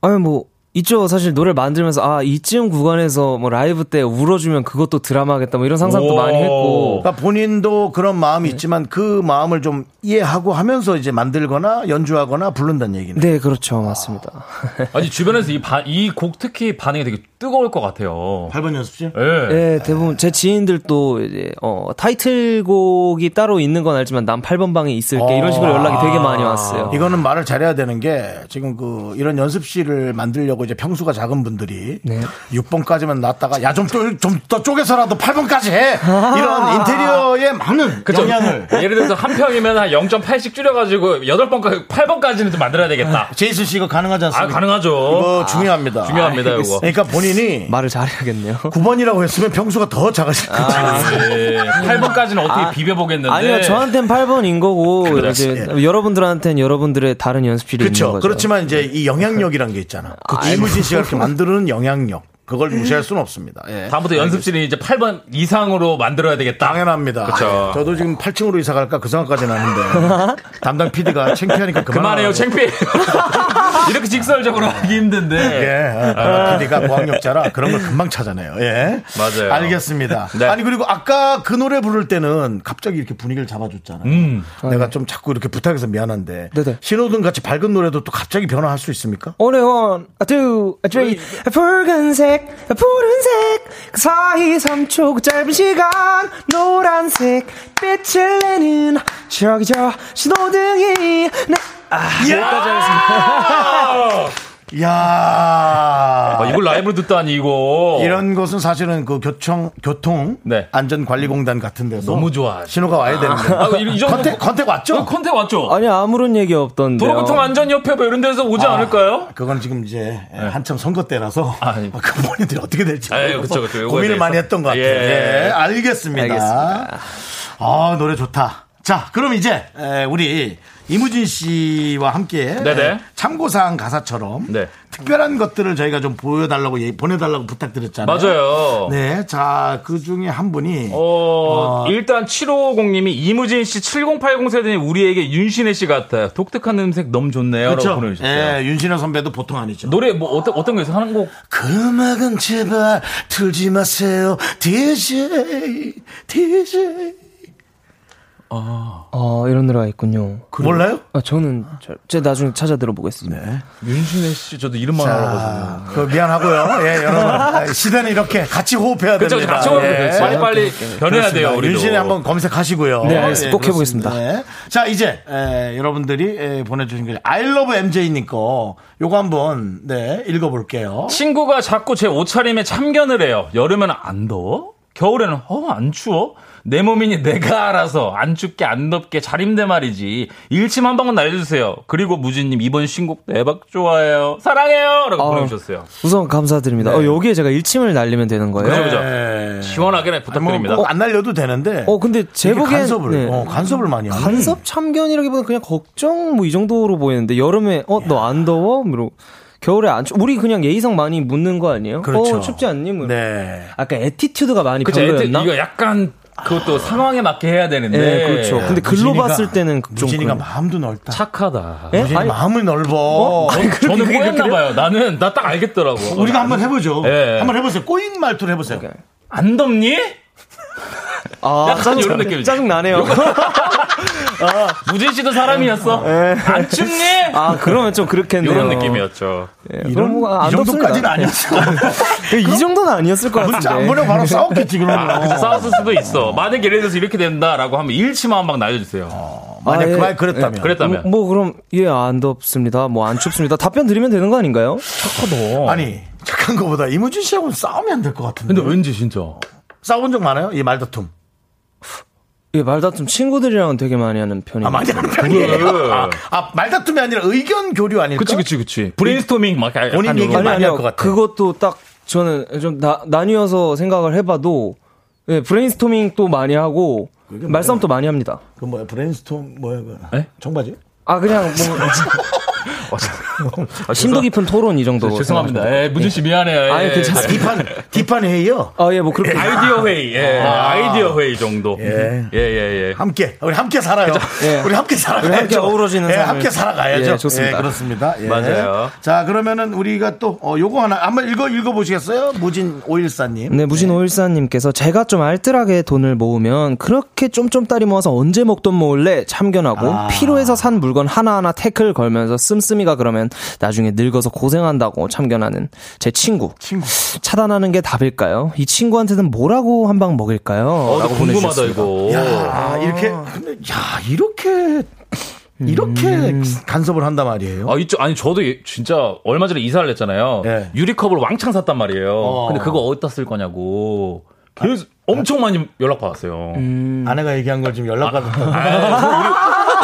아니 뭐 있죠 사실 노래를 만들면서 아 이쯤 구간에서 뭐 라이브 때 울어주면 그것도 드라마겠다 뭐 이런 상상도 오. 많이 했고 그러니까 본인도 그런 마음이 네. 있지만 그 마음을 좀 이해하고 하면서 이제 만들거나 연주하거나 부른다는 얘기는. 네 그렇죠 맞습니다. 아 니 주변에서 이곡 특히 반응이 되게 뜨거울 것 같아요 8번 연습실? 예. 네, 대부분 제 지인들도 이제 어 타이틀곡이 따로 있는 건 알지만 난 8번 방에 있을게 이런 식으로 연락이 되게 많이 왔어요. 이거는 말을 잘해야 되는 게 지금 그 이런 연습실을 만들려고 이제 평수가 작은 분들이 네. 6번까지만 놨다가 야 좀좀더 쪼개서라도 8번까지 해 이런 인테리어에 많은 그쵸. 영향을 예를 들어서 한 평이면 한 0.8씩 줄여가지고 8번까지, 8번까지는 좀 만들어야 되겠다. 제이슨 씨 이거 가능하지 아, 않습니까? 가능하죠. 이거 중요합니다. 중요합니다, 이거. 그러니까 본인이 말을 잘해야겠네요. 9번이라고 했으면 평수가 더 작아질 거예요. 네. 8번까지는 어떻게 비벼보겠는데. 아니요, 저한텐 8번인 거고 그렇지. 이제 여러분들한테는 여러분들의 다른 연습실이 있는 그렇죠. 거죠. 그렇지만 이제 이 영향력이란 게 있잖아. 그 이무진 씨가 이렇게 만드는 영향력. 그걸 무시할 수는 없습니다. 예. 다음부터 연습실이 이제 8번 이상으로 만들어야 되겠다. 당연합니다. 그쵸. 저도 지금 8층으로 이사 갈까 그 생각까지는 하는데 담당 PD가 창피하니까 그만 해요, 그만하라고. 창피해. 이렇게 직설적으로 하기 힘든데. 예, 아, PD가 고학력자라 그런 걸 금방 찾아내요. 예. 맞아요. 알겠습니다. 네. 아니, 그리고 아까 그 노래 부를 때는 갑자기 이렇게 분위기를 잡아줬잖아요. 음. 내가 좀 자꾸 이렇게 부탁해서 미안한데. 네네. 신호등 같이 밝은 노래도 또 갑자기 변화할 수 있습니까? 오늘 one, two, three, 붉은색, 푸른색, 그 사이 3초 그 짧은 시간, 노란색, 빛을 내는 저기 저 신호등이, 네, 아, 여기까지 하겠습니다. 야 아, 이걸 라이브로 듣다니 이거. 이런 것은 사실은 그 교청 교통 네. 안전관리공단 같은 데서 너무 좋아. 신호가 와야 되는데 아, 이, 이 정도 contact contact 왔죠? contact 왔죠. 아니 아무런 얘기 없던데. 도로교통 안전협회 뭐 이런 데서 오지 않을까요? 그건 지금 이제 한참 선거 때라서 네. 아니. 그 본인들이 어떻게 될지 아, 예, 그쵸, 그쵸. 고민을 대해서. 많이 했던 것 같아요. 예. 예, 알겠습니다. 알겠습니다. 아 노래 좋다. 자, 그럼 이제 에, 우리 이무진 씨와 함께 네네. 에, 참고사항 가사처럼 네. 특별한 것들을 저희가 좀 보여달라고 예- 보내달라고 부탁드렸잖아요. 맞아요. 네, 자 그 중에 한 분이 어, 일단 7550님이 이무진 씨 7080 세대니 우리에게 윤신혜 씨 같아요. 독특한 음색 너무 좋네요. 그렇죠. 예, 윤신혜 선배도 보통 아니죠. 노래 뭐 어떤 어떤 거에서 하는 곡 그 음악은 제발 틀지 마세요. DJ, DJ. 어 이런 노래가 있군요. 몰라요? 아, 저는 저, 제가 나중에 찾아 들어보겠습니다. 네. 윤신혜 씨 저도 이름만 알아가지고. 자, 그 미안하고요. 예, 여러분. 아, 시대는 이렇게 같이 호흡해야 그쵸, 됩니다. 같이 호흡해야 예. 돼요. 빨리 빨리 변해야 돼요. 우리도. 윤신혜 한번 검색하시고요. 네, 알겠습니다. 꼭 그렇습니다. 해보겠습니다. 예. 자, 이제 에, 여러분들이 에, 보내주신 거 I love MJ님 거 요거 한번 네 읽어볼게요. 친구가 자꾸 제 옷차림에 참견을 해요. 여름에는 안 더워? 겨울에는 어 안 추워? 내 몸이니 내가 알아서 안 춥게 안 덥게 잘 입대 말이지. 일침 한 방만 날려주세요. 그리고 무진님 이번 신곡 대박 좋아해요. 사랑해요. 라고 아. 보내주셨어요. 우선 감사드립니다. 어, 여기에 제가 일침을 날리면 되는 거예요? 그죠, 그죠. 예. 시원하게 부탁드립니다. 뭐, 꼭안 날려도 되는데. 어 근데 제 이게 보기엔 간섭을, 네. 어, 간섭을 많이 하네. 간섭 참견이라기보다 그냥 걱정 뭐 이 정도로 보이는데 여름에 어 너 안 더워? 뭐 겨울에 안 추? 우리 그냥 예의상 많이 묻는 거 아니에요? 그렇죠. 어, 춥지 않니? 뭐. 네. 아까 attitude가 많이 그쵸, 별로였나? 이거 약간 그것도 상황에 맞게 해야 되는데. 네, 그렇죠. 근데 글로 무진이가- 봤을 때는 좀 무진이가 그런- 마음도 넓다. 착하다. 예? 무진이 아니, 마음이 넓어. 저는 꼬였나봐요. 나는, 나 딱 알겠더라고. 우리가 한번 해보죠. 예. 한번 해보세요. 꼬인 말투를 해보세요. 안 덥니? 아, 약간 짜증, 이런 느낌이죠. 짜증 나네요. 무진 씨도 사람이었어. 안 춥니? 아, 그러면 좀 그렇겠네요. 이런 느낌이었죠. 예, 이런 뭐안 이 정도까지는. 아니었어. 예, 이 정도는 아니었을 것 문자 안 같은데. 보내고 바로 싸웠겠지 그러면. 아, 그쵸, 싸웠을 수도 있어. 만약에 예를 들어서 이렇게 된다라고 하면 일치만 한방 날려주세요. 만약 아, 그 예. 말 그랬다면. 네, 그랬다면. 뭐, 뭐 그럼 예 안 덥습니다. 뭐 안 춥습니다. 답변 드리면 되는 거 아닌가요? 착하다. 아니 착한 거보다 이무진 씨하고는 싸우면 안 될 것 같은데. 근데 왠지 진짜. 싸운 적 많아요? 이 말다툼. 예, 말다툼 친구들이랑은 되게 많이 하는 편이에요. 아 많이 하는 편이에요. 아, 아, 말다툼이 아니라 의견 교류 아닐까? 그치, 그치, 그치. 브레인스토밍 막 약간 본인 얘기 거. 많이 아니 할. 것 같아. 그것도 딱 저는 좀 나, 나뉘어서 생각을 해봐도 예, 브레인스토밍 또 많이 하고 말싸움 또 많이 합니다. 그 뭐야 brainstorm 뭐야 그 에? 청바지? 아 그냥 뭐 심도 깊은 토론 이 정도. 아, 죄송합니다. 예, 무진 씨 미안해요. 아니, 예. 괜찮아요. 뒷판 뒷판 회의요. 아 예 뭐 그렇게 아이디어 회의, 예. 아 이디어 회의 정도. 예. 예, 예, 예. 함께 우리 함께 살아요. 예. 우리 함께. 우리 함께 어우러지는 예. 함께 살아가야죠. 예, 좋습니다. 예, 그렇습니다. 예. 맞아요. 자 그러면은 우리가 또 어, 요거 하나 한번 읽어 읽어 보시겠어요? 무진 오일사 님. 네, 무진 오일사 님께서 제가 좀 알뜰하게 돈을 모으면 그렇게 쫌쫌따리 모아서 언제 먹던 모을래 참견하고 아. 필요해서 산 물건 하나하나 태클 걸면서 씀씀이가 그러면 나중에 늙어서 고생한다고 참견하는 제 친구. 친구. 차단하는 게 답일까요? 이 친구한테는 뭐라고 한 방 먹일까요? 어, 나 라고 궁금하다, 보내주셨습니다. 이거. 야 이렇게 근데 야 이렇게 이렇게 음. 간섭을 한단 말이에요. 아, 이쪽, 아니, 저도 예- 진짜 얼마 전에 이사를 했잖아요. 예. 유리컵을 왕창 샀단 말이에요. 어. 근데 그거 어디다 쓸 거냐고. 계속 엄청 많이 연락 받았어요. 음. 아내가 얘기한 걸 지금 연락 받은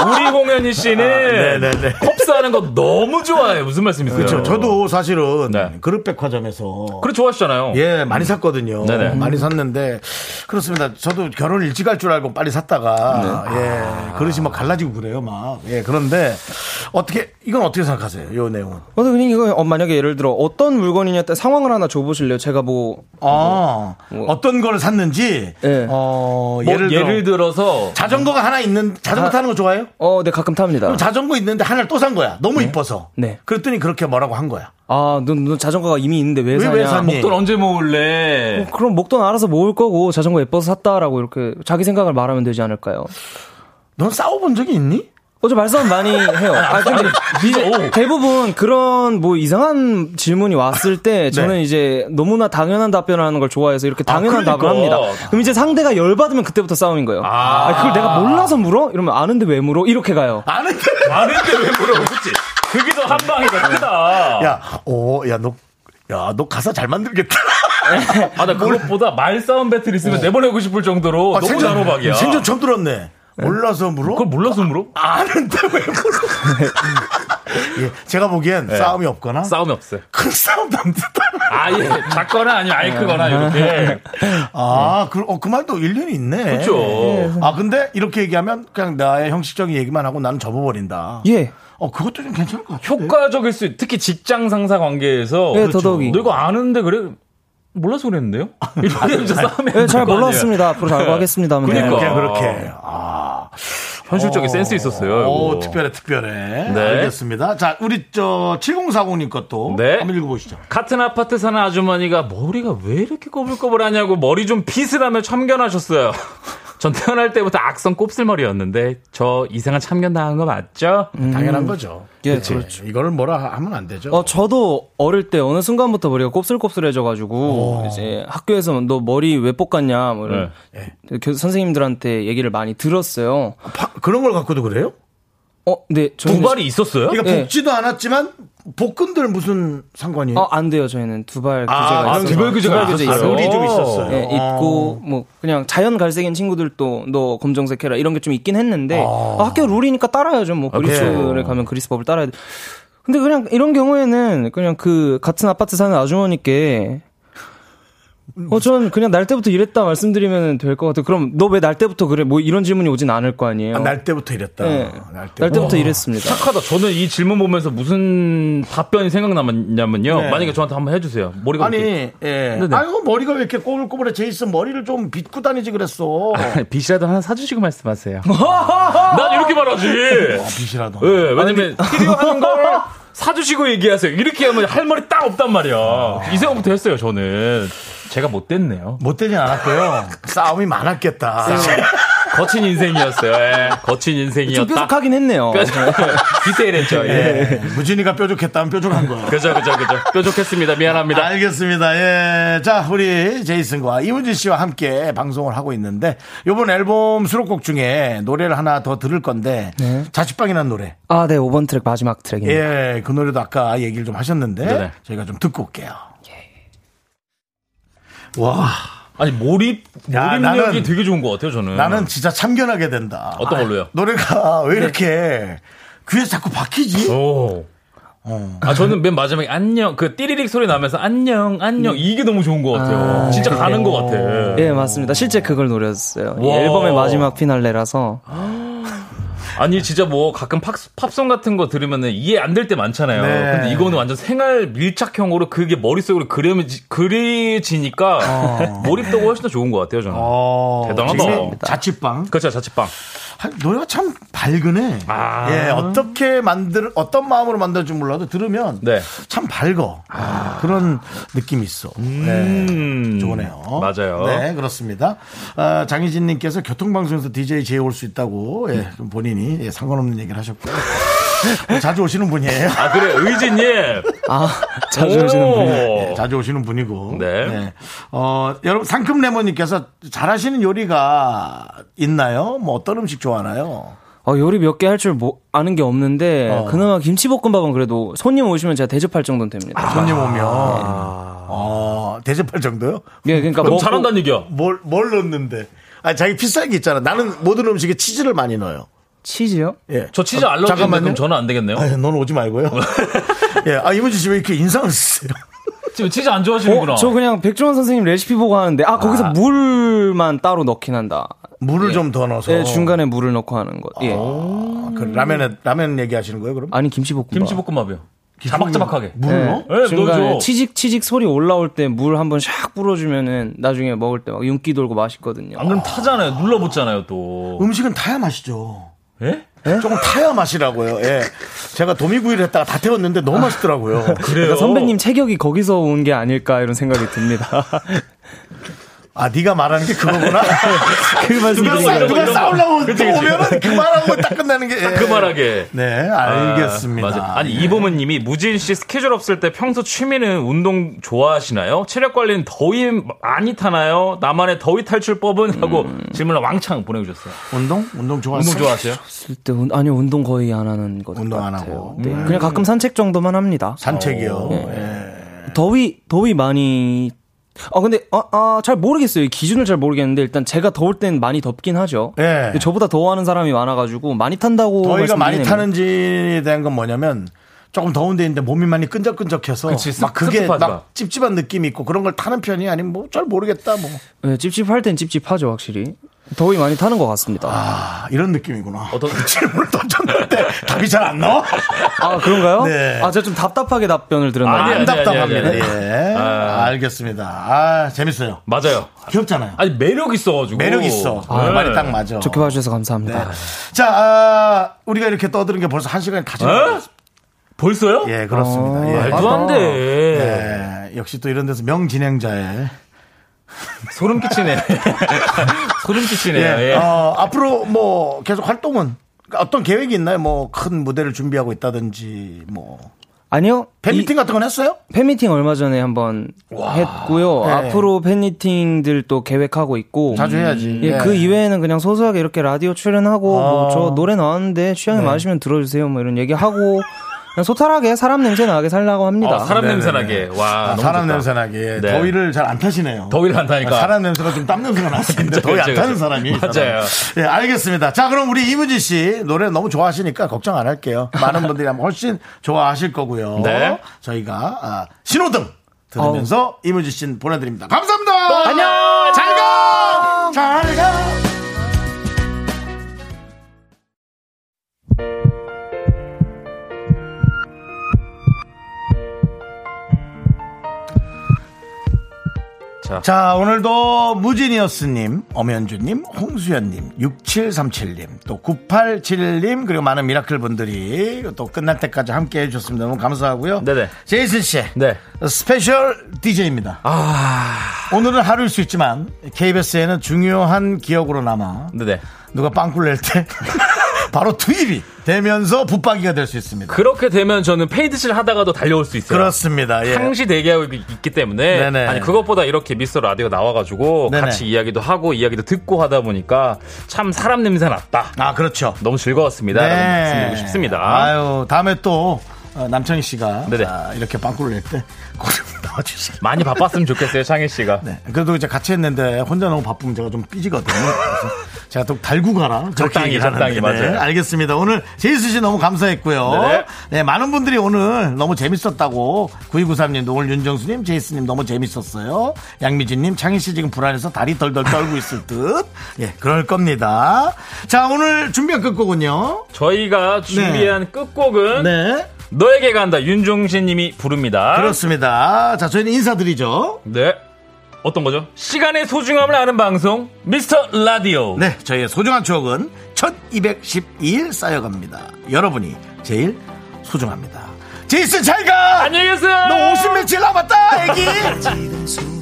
우리 공연희 씨는 네네네. 컵스하는 거 너무 좋아해요. 무슨 말씀이세요? 그렇죠. 저도 사실은 네. 그릇백화점에서 그래 좋아하시잖아요. 예, 많이 샀거든요. 네네. 많이 샀는데 그렇습니다. 저도 결혼 일찍 할 줄 알고 빨리 샀다가 네. 예, 그릇이 막 갈라지고 그래요, 막. 예, 그런데 어떻게 이건 어떻게 생각하세요? 요 내용은. 어, 그냥 이거 어, 만약에 예를 들어 어떤 물건이냐 때 상황을 하나 줘 보실래요? 제가 뭐 아, 뭐. 어떤 걸 샀는지 예. 어, 뭐 예를, 예를, 들어 들어서 자전거가 하나 있는 자전거 아. 타는 거 좋아해요? 어, 네 가끔 탑니다. 그럼 자전거 있는데 하나를 또 산 거야. 너무 이뻐서. 네. 그랬더니 그렇게 뭐라고 한 거야. 아, 너, 너 자전거가 이미 있는데 왜, 왜, 사냐? 왜 샀니? 목돈 언제 모을래? 어, 그럼 목돈 알아서 모을 거고 자전거 예뻐서 샀다라고 이렇게 자기 생각을 말하면 되지 않을까요? 넌 싸워본 적이 있니? 어제 말싸움 많이 해요. 아, 근데 미- 대부분 그런 뭐 이상한 질문이 왔을 때 저는 이제 너무나 당연한 답변을 하는 걸 좋아해서 이렇게 당연한 그러니까. 답을 합니다. 그럼 이제 상대가 열받으면 그때부터 싸움인 거예요. 아. 아, 그걸 내가 몰라서 물어? 이러면 아는데 왜 물어? 이렇게 가요. 아는데. 아는데 왜 물어? 그치? 그게 더 한 방이다 크다. 야, 오, 야, 너, 야, 너 가사 잘 만들겠다. 아, 나 그것보다 말싸움 배틀 있으면 내보내고 싶을 정도로 아, 너무 단호박이야. 생전 처음 들었네. 몰라서 물어? 그걸 몰라서 물어? 아는데 왜 물어? 예, 제가 보기엔 싸움이 없거나 싸움이 없어요. 큰 싸움도 안 됐다. 아 예 작거나 아니면 아예 크거나 이렇게. 아, 그, 어, 그 말도 일리는 있네. 그렇죠. 아, 근데 이렇게 얘기하면 그냥 나의 형식적인 얘기만 하고 나는 접어버린다. 예. 어, 그것도 좀 괜찮을 것 같아. 효과적일 수, 있- 특히 직장 상사 관계에서. 예, 더더욱이. 너 이거 아는데 그래? 몰라서 그랬는데요? 예, 잘. 몰랐습니다. 앞으로 잘 알겠습니다. 그러니까. 그냥 그렇게. 아. 현실적인 센스 있었어요. 오, 이거. 특별해, 특별해. 네. 알겠습니다. 자, 우리 저 7040님 것도 네. 한번 읽어보시죠. 같은 아파트 사는 아주머니가 머리가 왜 이렇게 꼬불꼬불하냐고 머리 좀 빗으라며 참견하셨어요. 전 태어날 때부터 악성 곱슬머리였는데 저 이상한 참견 당한 거 맞죠? 당연한 거죠. 예, 그치? 그렇죠. 이거를 뭐라 하면 안 되죠. 어, 저도 어릴 때 어느 순간부터 머리가 곱슬곱슬해져가지고, 이제 학교에서 너 머리 왜 뽑았냐, 뭐, 이런 교- 선생님들한테 얘기를 많이 들었어요. 파- 그런 걸 갖고도 그래요? 어, 네. 두발이 있었어요? 그러니까 예. 볶지도 않았지만 복근들 무슨 상관이에요? 어, 안 돼요. 저희는 두발 아, 규제가 그런 있어서. 두발 규제가 두발 규제? 있어요. 룰이 좀 있었어요. 예, 있고 뭐 그냥 자연 갈색인 친구들도 너 검정색 해라 이런 게 좀 있긴 했는데 아, 학교 룰이니까 따라야죠. 뭐 그리스를 가면 그리스 법을 따라야 돼. 근데 그냥 이런 경우에는 그냥 그 같은 아파트 사는 아주머니께 어, 전 그냥 날 때부터 이랬다 말씀드리면 될 것 같아요. 그럼 너 왜 날 때부터 그래? 뭐 이런 질문이 오진 않을 거 아니에요. 아, 날 때부터 이랬다. 예. 날 때부터. 날 때부터 이랬습니다. 착하다. 저는 이 질문 보면서 무슨 답변이 생각나냐면요. 네. 만약에 저한테 한번 해주세요. 머리가 아니, 이렇게 예. 네네. 아이고, 머리가 왜 이렇게 꼬불꼬불해? 제이슨 머리를 좀 빗고 다니지 그랬어. 빗이라도 하나 사주시고 말씀하세요. 난 이렇게 말하지. 아, 빗이라도. 예, 왜냐면 필요한 걸 사주시고 얘기하세요. 이렇게 하면 할 말이 딱 없단 말이야. 이 생각부터 했어요, 저는. 제가 못됐네요. 못되진 않았고요. 싸움이 많았겠다. 거친 인생이었어요. 예, 거친 좀 인생이었다. 뾰족하긴 했네요. 디테일했죠. 예. 예. 무진이가 뾰족했다면 뾰족한 거야. 그죠, 그죠, 그죠. 뾰족했습니다. 미안합니다. 알겠습니다. 예. 자, 우리 제이슨과 이문진 씨와 함께 방송을 하고 있는데, 요번 앨범 수록곡 중에 노래를 하나 더 들을 건데, 자취방이라는 노래. 아, 네, 5번 트랙 마지막 트랙입니다. 예, 그 노래도 아까 얘기를 좀 하셨는데, 네네. 저희가 좀 듣고 올게요. 와, 아니, 몰입, 야, 몰입력이 나는- 되게 좋은 것 같아요, 저는. 나는 진짜 참견하게 된다. 어떤 걸로요? 노래가 왜 이렇게 귀에 자꾸 박히지? 오. 아, 저는 맨 마지막에 안녕, 그 띠리릭 소리 나면서 안녕, 안녕, 이게 너무 좋은 것 같아요. 진짜 가는 것 같아. 예, 맞습니다. 실제 그걸 노렸어요. 앨범의 마지막 피날레라서. 아니, 진짜 뭐 가끔 팝, 팝송 같은 거 들으면 이해 안 될 때 많잖아요. 네. 근데 이거는 완전 생활 밀착형으로 그게 머릿속으로 그려지, 그려지니까 몰입도가 훨씬 더 좋은 것 같아요, 저는. 어, 대단하다. 자취방. 그렇죠, 자취방. 하- 노래가 참 밝으네. 아. 예, 어떻게 만들, 어떤 마음으로 만들지 몰라도 들으면 네. 참 밝어. 그런 느낌이 있어. 음. 네, 좋으네요. 맞아요. 네, 그렇습니다. 아, 장희진님께서 교통방송에서 DJ 제이 올수 있다고 예, 좀 본인이 예, 상관없는 얘기를 하셨고요. 자주 오시는 분이에요. 아, 그래, 의진님. 아, 자주 오시는 분. 예, 자주 오시는 분이고. 네. 어, 여러분, 상큼 레몬님께서 잘하시는 요리가 있나요? 뭐 어떤 음식 좋아하나요? 어, 요리 몇 개 할줄 뭐, 아는 게 없는데, 어. 그나마 김치볶음밥은 그래도 손님 오시면 제가 대접할 정도는 됩니다. 손님 오면. 어, 대접할 정도요? 예, 그러니까 그럼 먹고- 잘한다는 얘기야. 뭘, 뭘 넣는데? 아, 자기 비싼 게 있잖아. 나는 모든 음식에 치즈를 많이 넣어요. 치즈요? 예. 저 치즈 어, 알러지인데 잠깐만요. 그럼 저는 안 되겠네요. 아, 넌 오지 말고요. 예. 아, 이문지 씨왜 이렇게 인상을 쓰세요? 지금 치즈 안 좋아하시는구나. 어, 저 그냥 백종원 선생님 레시피 보고 하는데, 아, 거기서 물만 따로 넣긴 한다. 물을 좀더 넣어서. 예, 중간에 물을 넣고 하는 거. 예. 아, 그 라면에, 라면 얘기하시는 거예요, 그럼? 아니, 김치볶음밥. 김치볶음밥이요. 자박자박하게. 물 넣어? 네, 중간에 넣어줘. 치직 치직 소리 올라올 때 물 한번 샥 뿌려주면은 나중에 먹을 때 막 윤기 돌고 맛있거든요. 안 그럼 타잖아요. 눌러붙잖아요, 또. 음식은 타야 맛이죠. 예? 조금 타야 맛이라고요. 예. 제가 도미구이를 했다가 다 태웠는데 너무 맛있더라고요. 그래요? 그러니까 선배님 체격이 거기서 온 게 아닐까 이런 생각이 듭니다. 아, 네가 말하는 게 그거구나. 그 말씀 누가, 싸, 이런 거, 누가 거. 싸우려고 그치, 또 그치. 오면은 그 말하고 딱 끝나는 게. 그 말하게. 네, 알겠습니다. 아, 맞아요. 아니 이보문님이 무진 씨 스케줄 없을 때 평소 취미는 운동 좋아하시나요? 체력 관리는 더위 많이 타나요? 나만의 더위 탈출법은 하고 질문을 왕창 보내주셨어요. 운동? 운동 좋아하세요? 운동 좋아하세요? 쓸 때, 운- 아니요, 운동 거의 안 하는 것 운동 안 같아요. 하고. 네, 그냥 가끔 산책 정도만 합니다. 산책이요. 어. 예. 더위, 더위 많이, 아, 근데, 아, 아, 잘 모르겠어요. 기준을 잘 모르겠는데, 일단 제가 더울 땐 많이 덥긴 하죠. 예. 근데 저보다 더워하는 사람이 많아가지고, 많이 탄다고. 더위가 많이. 타는지에 대한 건 뭐냐면 조금 더운 데인데 몸이 많이 끈적끈적해서 그치, 막 그게 습습하지 마. 막 찝찝한 느낌이 있고 그런 걸 타는 편이 아니면 뭐 잘 모르겠다 뭐. 네, 찝찝할 땐 찝찝하죠, 확실히. 더위 많이 타는 것 같습니다. 아, 이런 느낌이구나. 어떤- 질문을 던졌는데 답이 잘 안 나와? 아, 그런가요? 네. 아, 제가 좀 답답하게 답변을 드렸나요? 아니, 안 답답합니다. 예. 아. 알겠습니다. 아, 재밌어요. 맞아요. 귀엽잖아요. 아니 매력 있어가지고 매력 있어. 네. 그 말이 딱 맞아. 좋게 봐주셔서 감사합니다. 네. 자, 아, 우리가 이렇게 떠드는 게 벌써 한 시간이 다 지났어요. 에? 벌써요? 예, 그렇습니다. 예. 말도 안 돼. 예, 역시 또 이런 데서 명진행자의 소름 끼치네. 소름 끼치네요. 예. 예. 어, 앞으로 뭐 계속 활동은 어떤 계획이 있나요? 뭐 큰 무대를 준비하고 있다든지 뭐 아니요. 팬미팅 같은 건 했어요? 이 팬미팅 얼마 전에 한번 했고요. 네. 앞으로 팬미팅들 또 계획하고 있고. 자주 해야지. 예, 네. 그 이외에는 그냥 소소하게 이렇게 라디오 출연하고 아. 뭐 저 노래 나왔는데 취향에 네. 맞으시면 들어주세요. 뭐 이런 얘기하고 그냥 소탈하게 사람 냄새 나게 살려고 합니다. 어, 사람 네네네. 냄새 나게. 와, 아, 너무 사람. 냄새 나게 네. 더위를 잘 안 타시네요. 더위를 안 타니까. 아, 사람 냄새가 좀 땀 냄새가 났는데 더위 안 타는. 사람이 맞아요. 예, 알겠습니다. 자, 그럼 우리 이문지 씨 노래 너무 좋아하시니까 걱정 안 할게요. 많은 분들이 아마 훨씬 좋아하실 거고요. 네. 저희가 아, 신호등 들으면서 이문지 씨 보내드립니다. 감사합니다. 안녕! 잘 가. 잘 가. 자. 자, 오늘도 무지니어스님, 엄현주님, 홍수연님, 6737님, 또 9871님, 그리고 많은 미라클 분들이 또 끝날 때까지 함께 해주셨습니다. 너무 감사하고요. 네네. 제이슨 씨. 네. special DJ입니다. 아, 오늘은 하루일 수 있지만, KBS에는 중요한 기억으로 남아, 네네. 누가 빵꾸를 낼 때, 바로 투입이 되면서 붙박이가 될 수 있습니다. 그렇게 되면 저는 페이드실 하다가도 달려올 수 있어요. 그렇습니다. 예. 항시 대기하고 있- 있기 때문에 네네. 아니 그것보다 이렇게 미스터 라디오 나와가지고 네네. 같이 이야기도 하고 이야기도 듣고 하다 보니까 참 사람 냄새 났다. 아, 그렇죠. 너무 즐거웠습니다. 라고 말씀드리고 싶습니다. 아유, 다음에 또 어, 남창희 씨가 네네. 아, 이렇게 빵꾸를 낼때꼭 나와주시기 많이 바빴으면 좋겠어요, 창희 씨가. 네. 그래도 이제 같이 했는데 혼자 너무 바쁘면 제가 좀 삐지거든요. 그래서 제가 또 달고 가라. 적당히. 적당히, 맞아요. 네, 알겠습니다. 오늘 제이수 씨 너무 감사했고요. 네네. 네, 많은 분들이 오늘 너무 재밌었다고 9293님도 오늘 윤정수님, 제이스님 너무 재밌었어요. 양미진님, 창희 씨 지금 불안해서 다리 덜덜 떨고 있을 듯. 예, 그럴 겁니다. 자, 오늘 준비한 끝곡은요. 저희가 준비한 끝곡은 네. 너에게 간다 윤종신 님이 부릅니다. 그렇습니다. 자, 저희는 인사드리죠. 네. 어떤 거죠? 시간의 소중함을 아는 방송 미스터 라디오. 네, 저희의 소중한 추억은 1212일 쌓여갑니다. 여러분이 제일 소중합니다. 제이슨 잘 가! 안녕히 계세요. 너 50 며칠 남았다, 애기!